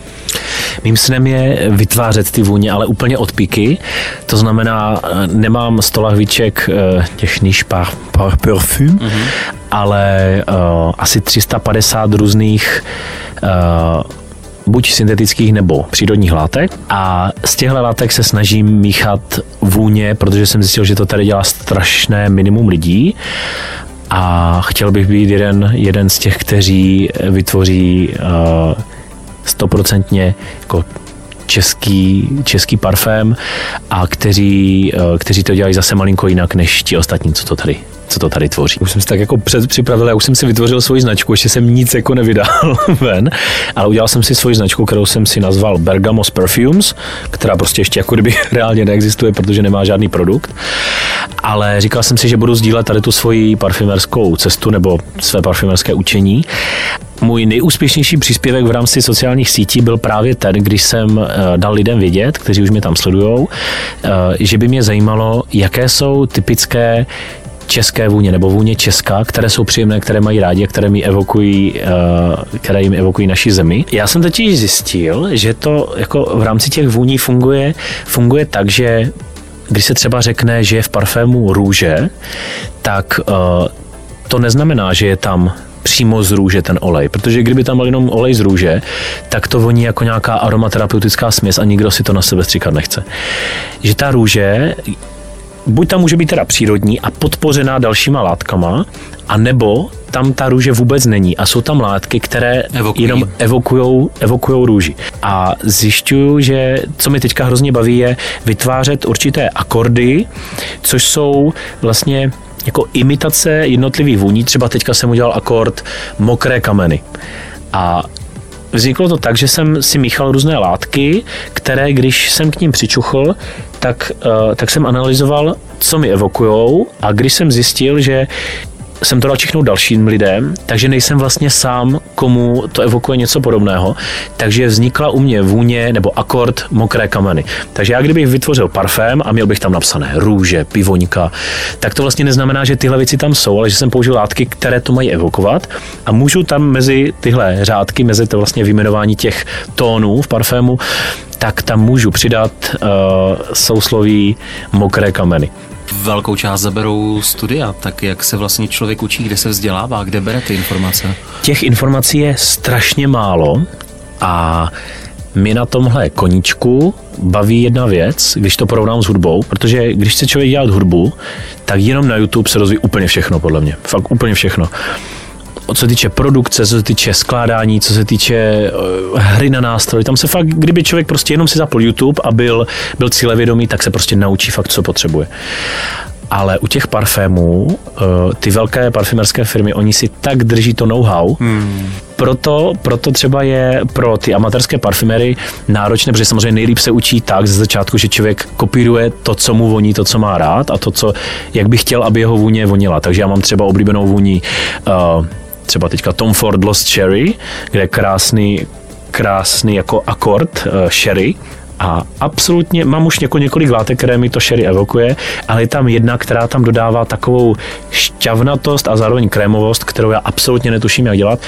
Mým snem je vytvářet ty vůně, ale úplně od píky. To znamená, eh, nemám 100 lahviček eh, těch niž par, par parfum, mm-hmm. ale uh, asi 350 různých uh, buď syntetických nebo přírodních látek. A z těchto látek se snažím míchat vůně, protože jsem zjistil, že to tady dělá strašné minimum lidí. A chtěl bych být jeden, jeden z těch, kteří vytvoří stoprocentně uh, jako český, český parfém a kteří, uh, kteří to dělají zase malinko jinak než ti ostatní, co to tady co to tady tvoří. Už jsem si tak jako předpřipravil, já už jsem si vytvořil svoji značku, ještě jsem nic jako nevydal <laughs> ven, ale udělal jsem si svoji značku, kterou jsem si nazval Bergamos Perfumes, která prostě ještě jako kdyby <laughs> reálně neexistuje, protože nemá žádný produkt. Ale říkal jsem si, že budu sdílet tady tu svoji parfumerskou cestu nebo své parfumerské učení můj nejúspěšnější příspěvek v rámci sociálních sítí byl právě ten, když jsem dal lidem vědět, kteří už mě tam sledují, že by mě zajímalo, jaké jsou typické české vůně nebo vůně česká, které jsou příjemné, které mají rádi a které mi evokují, uh, které jim evokují naši zemi. Já jsem totiž zjistil, že to jako v rámci těch vůní funguje, funguje tak, že když se třeba řekne, že je v parfému růže, tak uh, to neznamená, že je tam přímo z růže ten olej, protože kdyby tam byl jenom olej z růže, tak to voní jako nějaká aromaterapeutická směs a nikdo si to na sebe stříkat nechce. Že ta růže buď tam může být teda přírodní a podpořená dalšíma látkama, a nebo tam ta růže vůbec není a jsou tam látky, které Evokují. jenom evokujou, evokujou růži. A zjišťuju, že co mi teďka hrozně baví je vytvářet určité akordy, což jsou vlastně jako imitace jednotlivých vůní. Třeba teďka jsem udělal akord mokré kameny. A Vzniklo to tak, že jsem si míchal různé látky, které, když jsem k ním přičuchl, tak, uh, tak jsem analyzoval, co mi evokujou a když jsem zjistil, že jsem to dal čichnout dalším lidem, takže nejsem vlastně sám, komu to evokuje něco podobného. Takže vznikla u mě vůně nebo akord mokré kameny. Takže já kdybych vytvořil parfém a měl bych tam napsané růže, pivoňka, tak to vlastně neznamená, že tyhle věci tam jsou, ale že jsem použil látky, které to mají evokovat a můžu tam mezi tyhle řádky, mezi to vlastně vyjmenování těch tónů v parfému, tak tam můžu přidat uh, sousloví mokré kameny velkou část zaberou studia, tak jak se vlastně člověk učí, kde se vzdělává, kde bere ty informace? Těch informací je strašně málo a mě na tomhle koníčku baví jedna věc, když to porovnám s hudbou, protože když chce člověk dělat hudbu, tak jenom na YouTube se rozvíjí úplně všechno, podle mě. Fakt úplně všechno co se týče produkce, co se týče skládání, co se týče eh, hry na nástroj. Tam se fakt, kdyby člověk prostě jenom si zapl YouTube a byl, byl cílevědomý, tak se prostě naučí fakt, co potřebuje. Ale u těch parfémů, eh, ty velké parfumerské firmy, oni si tak drží to know-how, hmm. proto, proto třeba je pro ty amatérské parfumery náročné, protože samozřejmě nejlíp se učí tak ze začátku, že člověk kopíruje to, co mu voní, to, co má rád a to, co, jak by chtěl, aby jeho vůně vonila. Takže já mám třeba oblíbenou vůni uh, třeba teďka Tom Ford Lost Cherry, kde je krásný, krásný jako akord uh, a absolutně, mám už několik, několik látek, které mi to sherry evokuje, ale je tam jedna, která tam dodává takovou šťavnatost a zároveň krémovost, kterou já absolutně netuším, jak dělat.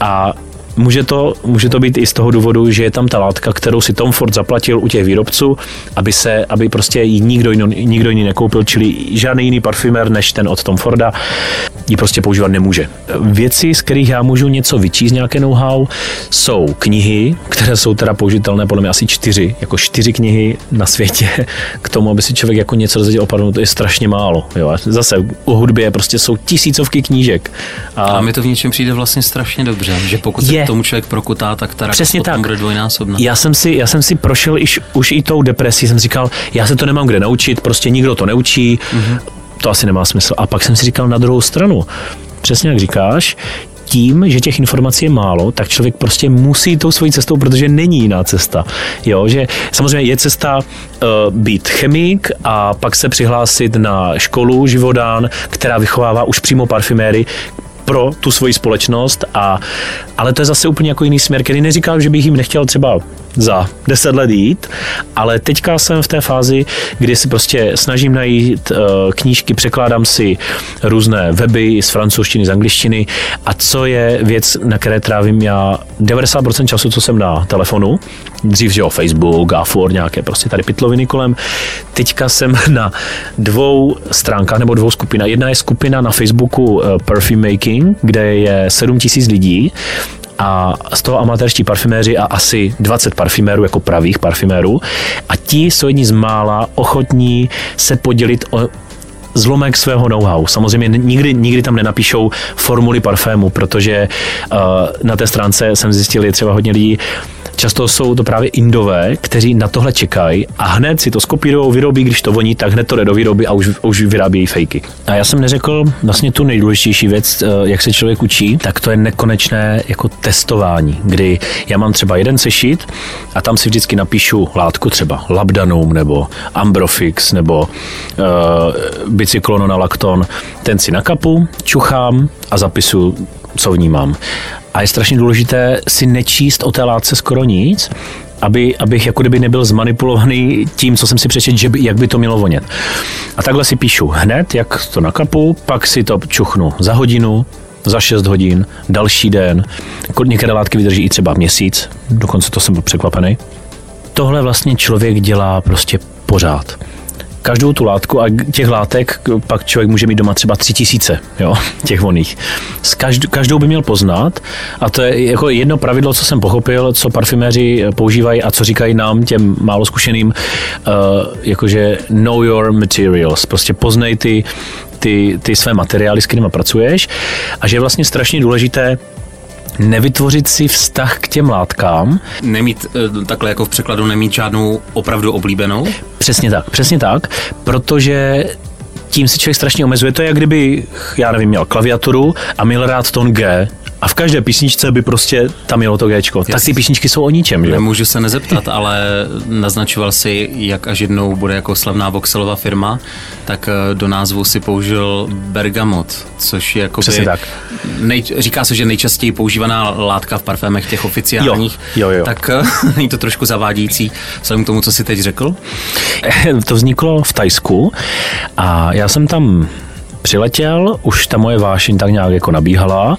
A Může to, může to být i z toho důvodu, že je tam ta látka, kterou si Tom Ford zaplatil u těch výrobců, aby se, aby prostě ji nikdo jiný, nikdo jiný nekoupil, čili žádný jiný parfumer než ten od Tom Forda ji prostě používat nemůže. Věci, z kterých já můžu něco vyčíst, nějaké know-how, jsou knihy, které jsou teda použitelné podle mě asi čtyři, jako čtyři knihy na světě <laughs> k tomu, aby si člověk jako něco dozvěděl opravdu, to je strašně málo. Jo. Zase u hudbě prostě jsou tisícovky knížek. A, a mi to v něčem přijde vlastně strašně dobře, že pokud je, tomu člověk prokutá, tak ta Přesně tak. bude dvojnásobná. Já jsem, si, já jsem si prošel iž, už i tou depresí, jsem říkal, já se to nemám kde naučit, prostě nikdo to neučí, mm-hmm. to asi nemá smysl. A pak jsem si říkal na druhou stranu, přesně jak říkáš, tím, že těch informací je málo, tak člověk prostě musí tou svojí cestou, protože není jiná cesta. Jo, že samozřejmě je cesta uh, být chemik a pak se přihlásit na školu Živodán, která vychovává už přímo parfuméry, pro tu svoji společnost, a, ale to je zase úplně jako jiný směr, který neříkám, že bych jim nechtěl třeba za deset let jít, ale teďka jsem v té fázi, kdy si prostě snažím najít uh, knížky, překládám si různé weby z francouzštiny, z angličtiny a co je věc, na které trávím já 90% času, co jsem na telefonu, dřív, že jo, Facebook a Ford, nějaké prostě tady pitloviny kolem. Teďka jsem <laughs> na dvou stránkách nebo dvou skupinách. Jedna je skupina na Facebooku uh, Perfume Making, kde je 7000 lidí a z toho amatérští parfuméři a asi 20 parfumérů jako pravých parfumérů a ti jsou jedni z mála ochotní se podělit o zlomek svého know-how. Samozřejmě nikdy, nikdy tam nenapíšou formuly parfému, protože uh, na té stránce jsem zjistil, je třeba hodně lidí, Často jsou to právě Indové, kteří na tohle čekají a hned si to skopírují, vyrobí, když to voní, tak hned to jde do výroby a už, už vyrábějí fejky. A já jsem neřekl vlastně tu nejdůležitější věc, eh, jak se člověk učí, tak to je nekonečné jako testování, kdy já mám třeba jeden sešit a tam si vždycky napíšu látku třeba Labdanum nebo Ambrofix nebo uh, bicyklonon ten si nakapu, čuchám a zapisu, co v ní mám. A je strašně důležité si nečíst o té látce skoro nic, aby, abych jako kdyby nebyl zmanipulovaný tím, co jsem si přečetl, že by, jak by to mělo vonět. A takhle si píšu hned, jak to nakapu, pak si to čuchnu za hodinu, za 6 hodin, další den. Některé látky vydrží i třeba měsíc, dokonce to jsem byl překvapený. Tohle vlastně člověk dělá prostě pořád každou tu látku a těch látek pak člověk může mít doma třeba tři tisíce, jo, <laughs> těch voných. S každou, každou by měl poznat a to je jako jedno pravidlo, co jsem pochopil, co parfuméři používají a co říkají nám, těm málo zkušeným, uh, jakože know your materials, prostě poznej ty, ty, ty své materiály, s kterými pracuješ a že je vlastně strašně důležité nevytvořit si vztah k těm látkám. Nemít, eh, takhle jako v překladu, nemít žádnou opravdu oblíbenou? Přesně tak, přesně tak, protože tím si člověk strašně omezuje. To je, jak kdyby, já nevím, měl klaviaturu a měl rád tón G, a v každé písničce by prostě tam mělo to Gčko. Tak ty písničky jsou o ničem, že? Nemůžu se nezeptat, ale naznačoval si, jak až jednou bude jako slavná voxelová firma, tak eh, do názvu si použil bergamot, což je jako tak. Nej, říká se, že nejčastěji používaná látka v parfémech těch oficiálních. Jo, jo, jo. Tak eh, <laughs> není to trošku zavádějící vzhledem k tomu, co si teď řekl? To vzniklo v Tajsku a já jsem tam přiletěl, už ta moje vášeň tak nějak jako nabíhala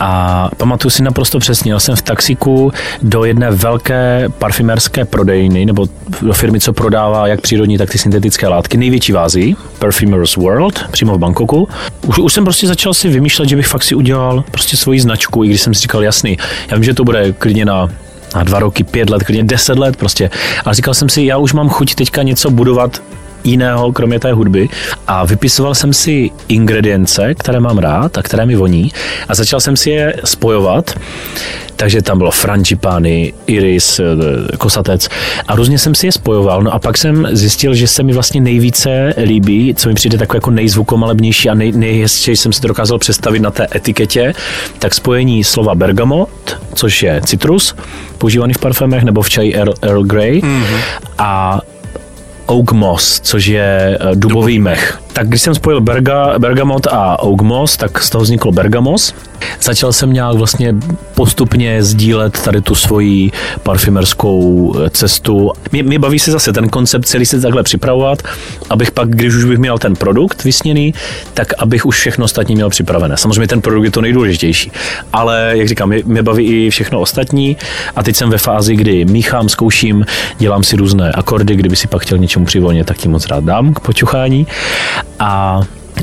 a pamatuju si naprosto přesně, jel jsem v taxiku do jedné velké parfumerské prodejny, nebo do firmy, co prodává jak přírodní, tak ty syntetické látky, největší v Ázii, Perfumers World, přímo v Bangkoku. Už, už jsem prostě začal si vymýšlet, že bych fakt si udělal prostě svoji značku, i když jsem si říkal, jasný, já vím, že to bude klidně na na dva roky, pět let, klidně deset let prostě. Ale říkal jsem si, já už mám chuť teďka něco budovat jiného, kromě té hudby. A vypisoval jsem si ingredience, které mám rád a které mi voní a začal jsem si je spojovat. Takže tam bylo frangipány, iris, eh, kosatec a různě jsem si je spojoval. No a pak jsem zjistil, že se mi vlastně nejvíce líbí, co mi přijde takové jako nejzvukomalebnější a nej, nejhezčí jsem si to dokázal představit na té etiketě, tak spojení slova bergamot, což je citrus, používaný v parfémech nebo v čaji Earl, Earl Grey mm-hmm. a oak moss, což je eh, dubový mech. Tak když jsem spojil berga, bergamot a oak moss, tak z toho vzniklo bergamos. Začal jsem nějak vlastně postupně sdílet tady tu svoji parfumerskou eh, cestu. Mě, mě baví se zase ten koncept celý se takhle připravovat, abych pak, když už bych měl ten produkt vysněný, tak abych už všechno ostatní měl připravené. Samozřejmě ten produkt je to nejdůležitější, ale jak říkám, mě, mě baví i všechno ostatní a teď jsem ve fázi, kdy míchám, zkouším, dělám si různé akordy, kdyby si pak chtěl něčemu přivolnit, tak ti moc rád dám k počuchání. A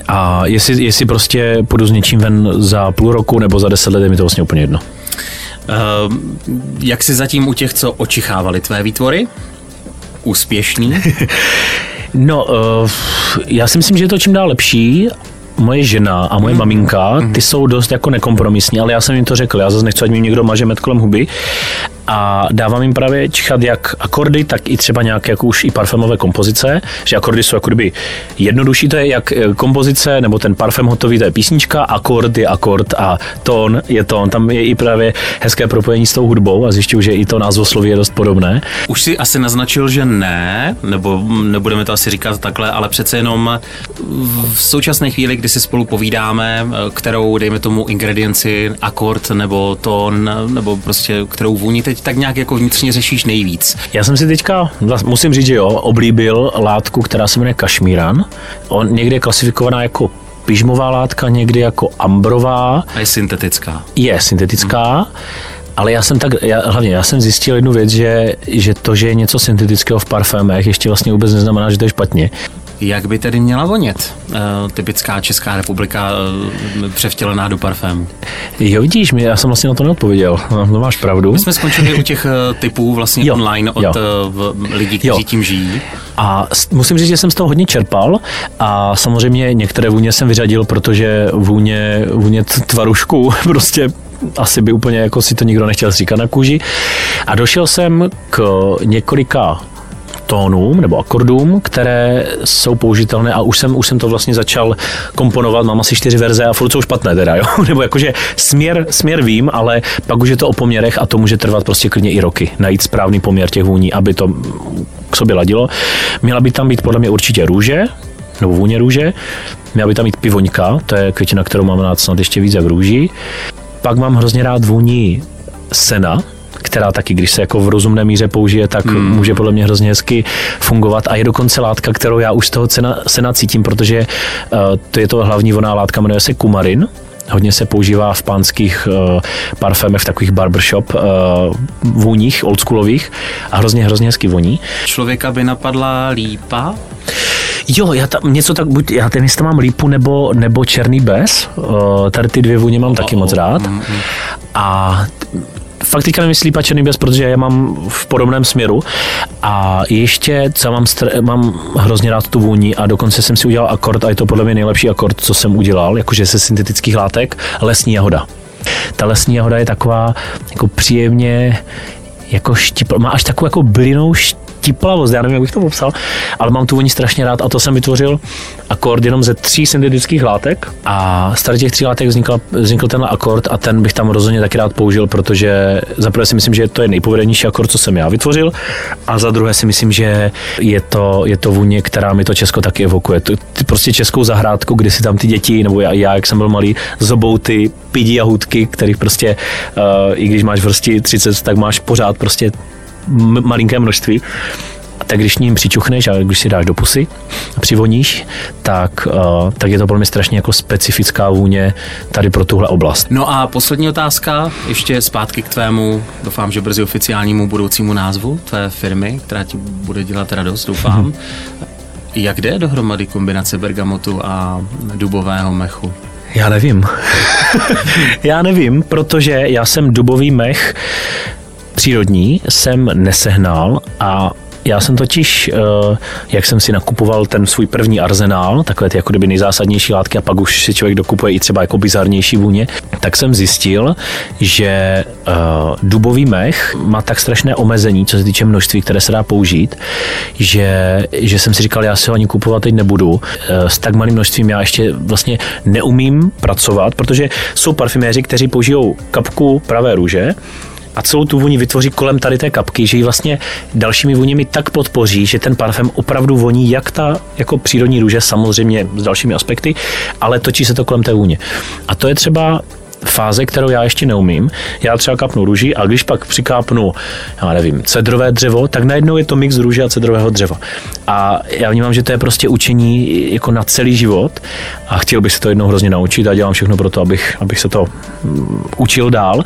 a jestli, jestli prostě půjdu s něčím ven za půl roku nebo za deset let, je mi to vlastně úplně jedno. Uh, jak jsi zatím u těch, co očichávali tvé výtvory? Úspěšný? <laughs> no, uh, já si myslím, že je to čím dál lepší moje žena a moje mm. maminka, ty mm. jsou dost jako nekompromisní, ale já jsem jim to řekl, já zase nechci, ať mi někdo maže met kolem huby. A dávám jim právě čichat jak akordy, tak i třeba nějaké jako už i parfémové kompozice, že akordy jsou jako kdyby jednodušší, to je jak eh, kompozice, nebo ten parfém hotový, to je písnička, akord je akord a tón je tón. Tam je i právě hezké propojení s tou hudbou a zjišťuju, že i to názvosloví je dost podobné. Už si asi naznačil, že ne, nebo nebudeme to asi říkat takhle, ale přece jenom v současné chvíli, kdy si spolu povídáme, kterou, dejme tomu, ingredienci, akord nebo tón, nebo prostě kterou vůni teď tak nějak jako vnitřně řešíš nejvíc. Já jsem si teďka, musím říct, že jo, oblíbil látku, která se jmenuje kašmíran. On někde je klasifikovaná jako pyžmová látka, někdy jako ambrová. A je syntetická. Je syntetická. Hmm. Ale já jsem tak, já, hlavně já jsem zjistil jednu věc, že, že to, že je něco syntetického v parfémech, ještě vlastně vůbec neznamená, že to je špatně. Jak by tedy měla vonět uh, typická Česká republika uh, převtělená do parfému? Jo, vidíš, mě, já jsem vlastně na to neodpověděl. No, no máš pravdu. My jsme skončili u těch uh, typů vlastně jo, online od jo. Uh, lidí, kteří jo. tím žijí. A musím říct, že jsem z toho hodně čerpal a samozřejmě některé vůně jsem vyřadil, protože vůně, vůně tvarušku <laughs> prostě asi by úplně jako si to nikdo nechtěl říkat na kůži. A došel jsem k několika tónům nebo akordům, které jsou použitelné a už jsem, už jsem to vlastně začal komponovat, mám asi čtyři verze a furt jsou špatné teda, jo? <laughs> nebo jakože směr, směr vím, ale pak už je to o poměrech a to může trvat prostě klidně i roky, najít správný poměr těch vůní, aby to k sobě ladilo. Měla by tam být podle mě určitě růže, nebo vůně růže, měla by tam být pivoňka, to je květina, kterou mám rád snad ještě víc jak růží. Pak mám hrozně rád vůni sena, která taky, když se jako v rozumné míře použije, tak hmm. může podle mě hrozně hezky fungovat a je dokonce látka, kterou já už z toho cena, sena cítím, protože uh, to je to hlavní voná látka, jmenuje se kumarin, Hodně se používá v pánských uh, parfémech, v takových barbershop uh, vůních, oldschoolových a hrozně, hrozně hezky voní. Člověka by napadla lípa? Jo, já tam něco tak, buď já ten mám lípu nebo, nebo černý bez. Uh, tady ty dvě vůně mám oh, taky oh, moc rád. Mm, mm. A fakt teďka nemyslí pačený bez, protože já mám v podobném směru. A ještě, co mám, str- mám hrozně rád tu vůni a dokonce jsem si udělal akord a je to podle mě nejlepší akord, co jsem udělal, jakože se syntetických látek, lesní jahoda. Ta lesní jahoda je taková jako příjemně jako štipl, má až takovou jako bylinou tiplavost, já nevím, jak bych to popsal, ale mám tu voní strašně rád a to jsem vytvořil akord jenom ze tří syntetických látek a z těch tří látek vznikl, vznikl tenhle akord a ten bych tam rozhodně taky rád použil, protože za prvé si myslím, že to je nejpovedenější akord, co jsem já vytvořil a za druhé si myslím, že je to, je to vůně, která mi to Česko taky evokuje. To, ty prostě českou zahrádku, kdy si tam ty děti, nebo já, já jak jsem byl malý, zobou ty pidi a hudky, kterých prostě, uh, i když máš vrsti 30, tak máš pořád prostě malinké množství. Tak když ním přičuchneš a když si dáš do pusy a přivoníš, tak, uh, tak je to velmi strašně jako specifická vůně tady pro tuhle oblast. No a poslední otázka, ještě zpátky k tvému, doufám, že brzy oficiálnímu budoucímu názvu tvé firmy, která ti bude dělat radost, doufám. Mhm. Jak jde dohromady kombinace bergamotu a dubového mechu? Já nevím. <laughs> já nevím, protože já jsem dubový mech přírodní jsem nesehnal a já jsem totiž, eh, jak jsem si nakupoval ten svůj první arzenál, takové ty jako kdyby nejzásadnější látky a pak už si člověk dokupuje i třeba jako bizarnější vůně, tak jsem zjistil, že eh, dubový mech má tak strašné omezení, co se týče množství, které se dá použít, že, že jsem si říkal, já si ho ani kupovat teď nebudu. Eh, s tak malým množstvím já ještě vlastně neumím pracovat, protože jsou parfuméři, kteří použijou kapku pravé růže, a celou tu vůni vytvoří kolem tady té kapky, že ji vlastně dalšími vůněmi tak podpoří, že ten parfém opravdu voní jak ta jako přírodní růže, samozřejmě s dalšími aspekty, ale točí se to kolem té vůně. A to je třeba fáze, kterou já ještě neumím. Já třeba kapnu růži a když pak přikápnu, já nevím, cedrové dřevo, tak najednou je to mix růže a cedrového dřeva. A já vnímám, že to je prostě učení jako na celý život a chtěl bych se to jednou hrozně naučit a dělám všechno pro to, abych, abych se to mm, učil dál.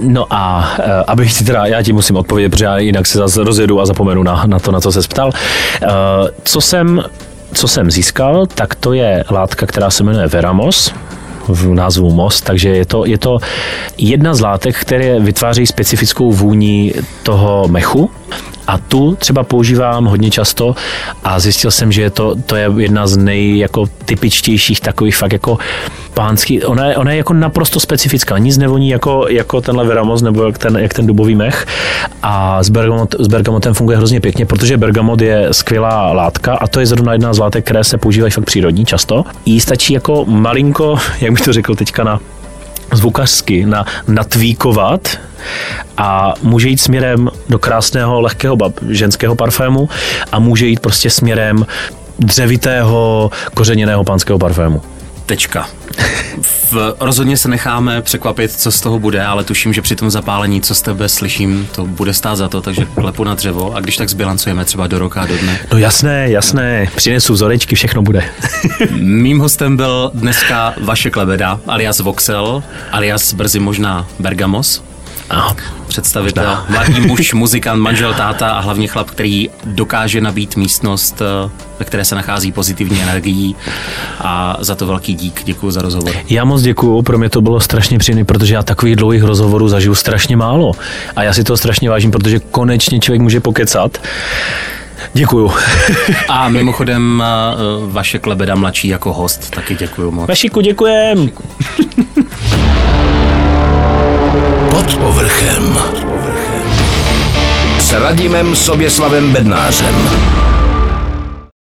No a uh, abych ti teda, já ti musím odpovědět, protože já jinak se zase rozjedu a zapomenu na, na to, na co se ptal. Uh, co jsem co jsem získal, tak to je látka, která se jmenuje Veramos, v názvu most, takže je to, je to jedna z látek, které vytváří specifickou vůni toho mechu a tu třeba používám hodně často a zjistil jsem, že je to, to je jedna z nej jako typičtějších takových fakt jako pánský, ona je, ona je jako naprosto specifická, nic nevoní jako, jako tenhle Veramos nebo jak ten, jak ten dubový mech a s, bergamot, s bergamotem funguje hrozně pěkně, protože bergamot je skvělá látka a to je zrovna jedna z látek, které se používají fakt přírodní často. Jí stačí jako malinko, <laughs> jak bych to řekl teďka na zvukařsky, na natvíkovat a může jít směrem do krásného, lehkého bab, ženského parfému a může jít prostě směrem dřevitého, kořeněného pánského parfému. Tečka. V, rozhodně se necháme překvapit, co z toho bude, ale tuším, že při tom zapálení, co z tebe slyším, to bude stát za to, takže klepu na dřevo a když tak zbilancujeme třeba do roka a do dne. No jasné, jasné, přinesu vzorečky, všechno bude. <laughs> Mým hostem byl dneska Vaše Klebeda, alias Voxel, alias brzy možná Bergamos. Představitel, mladý muž, muzikant, manžel, táta a hlavně chlap, který dokáže nabít místnost, eh, ve které se nachází pozitivní energií a za to velký dík. Děkuji za rozhovor. Já moc děkuju, pro mě to bylo strašně příjemné, protože já takových dlouhých rozhovorů zažiju strašně málo. A já si to strašně vážím, protože konečně člověk může pokecat. Děkuju. <laughs> A mimochodem eh, vaše Klebeda mladší jako host, taky děkuju moc. Vašiku, děkujem. <laughs> Pod povrchem. S Radimem Soběslavem Bednářem.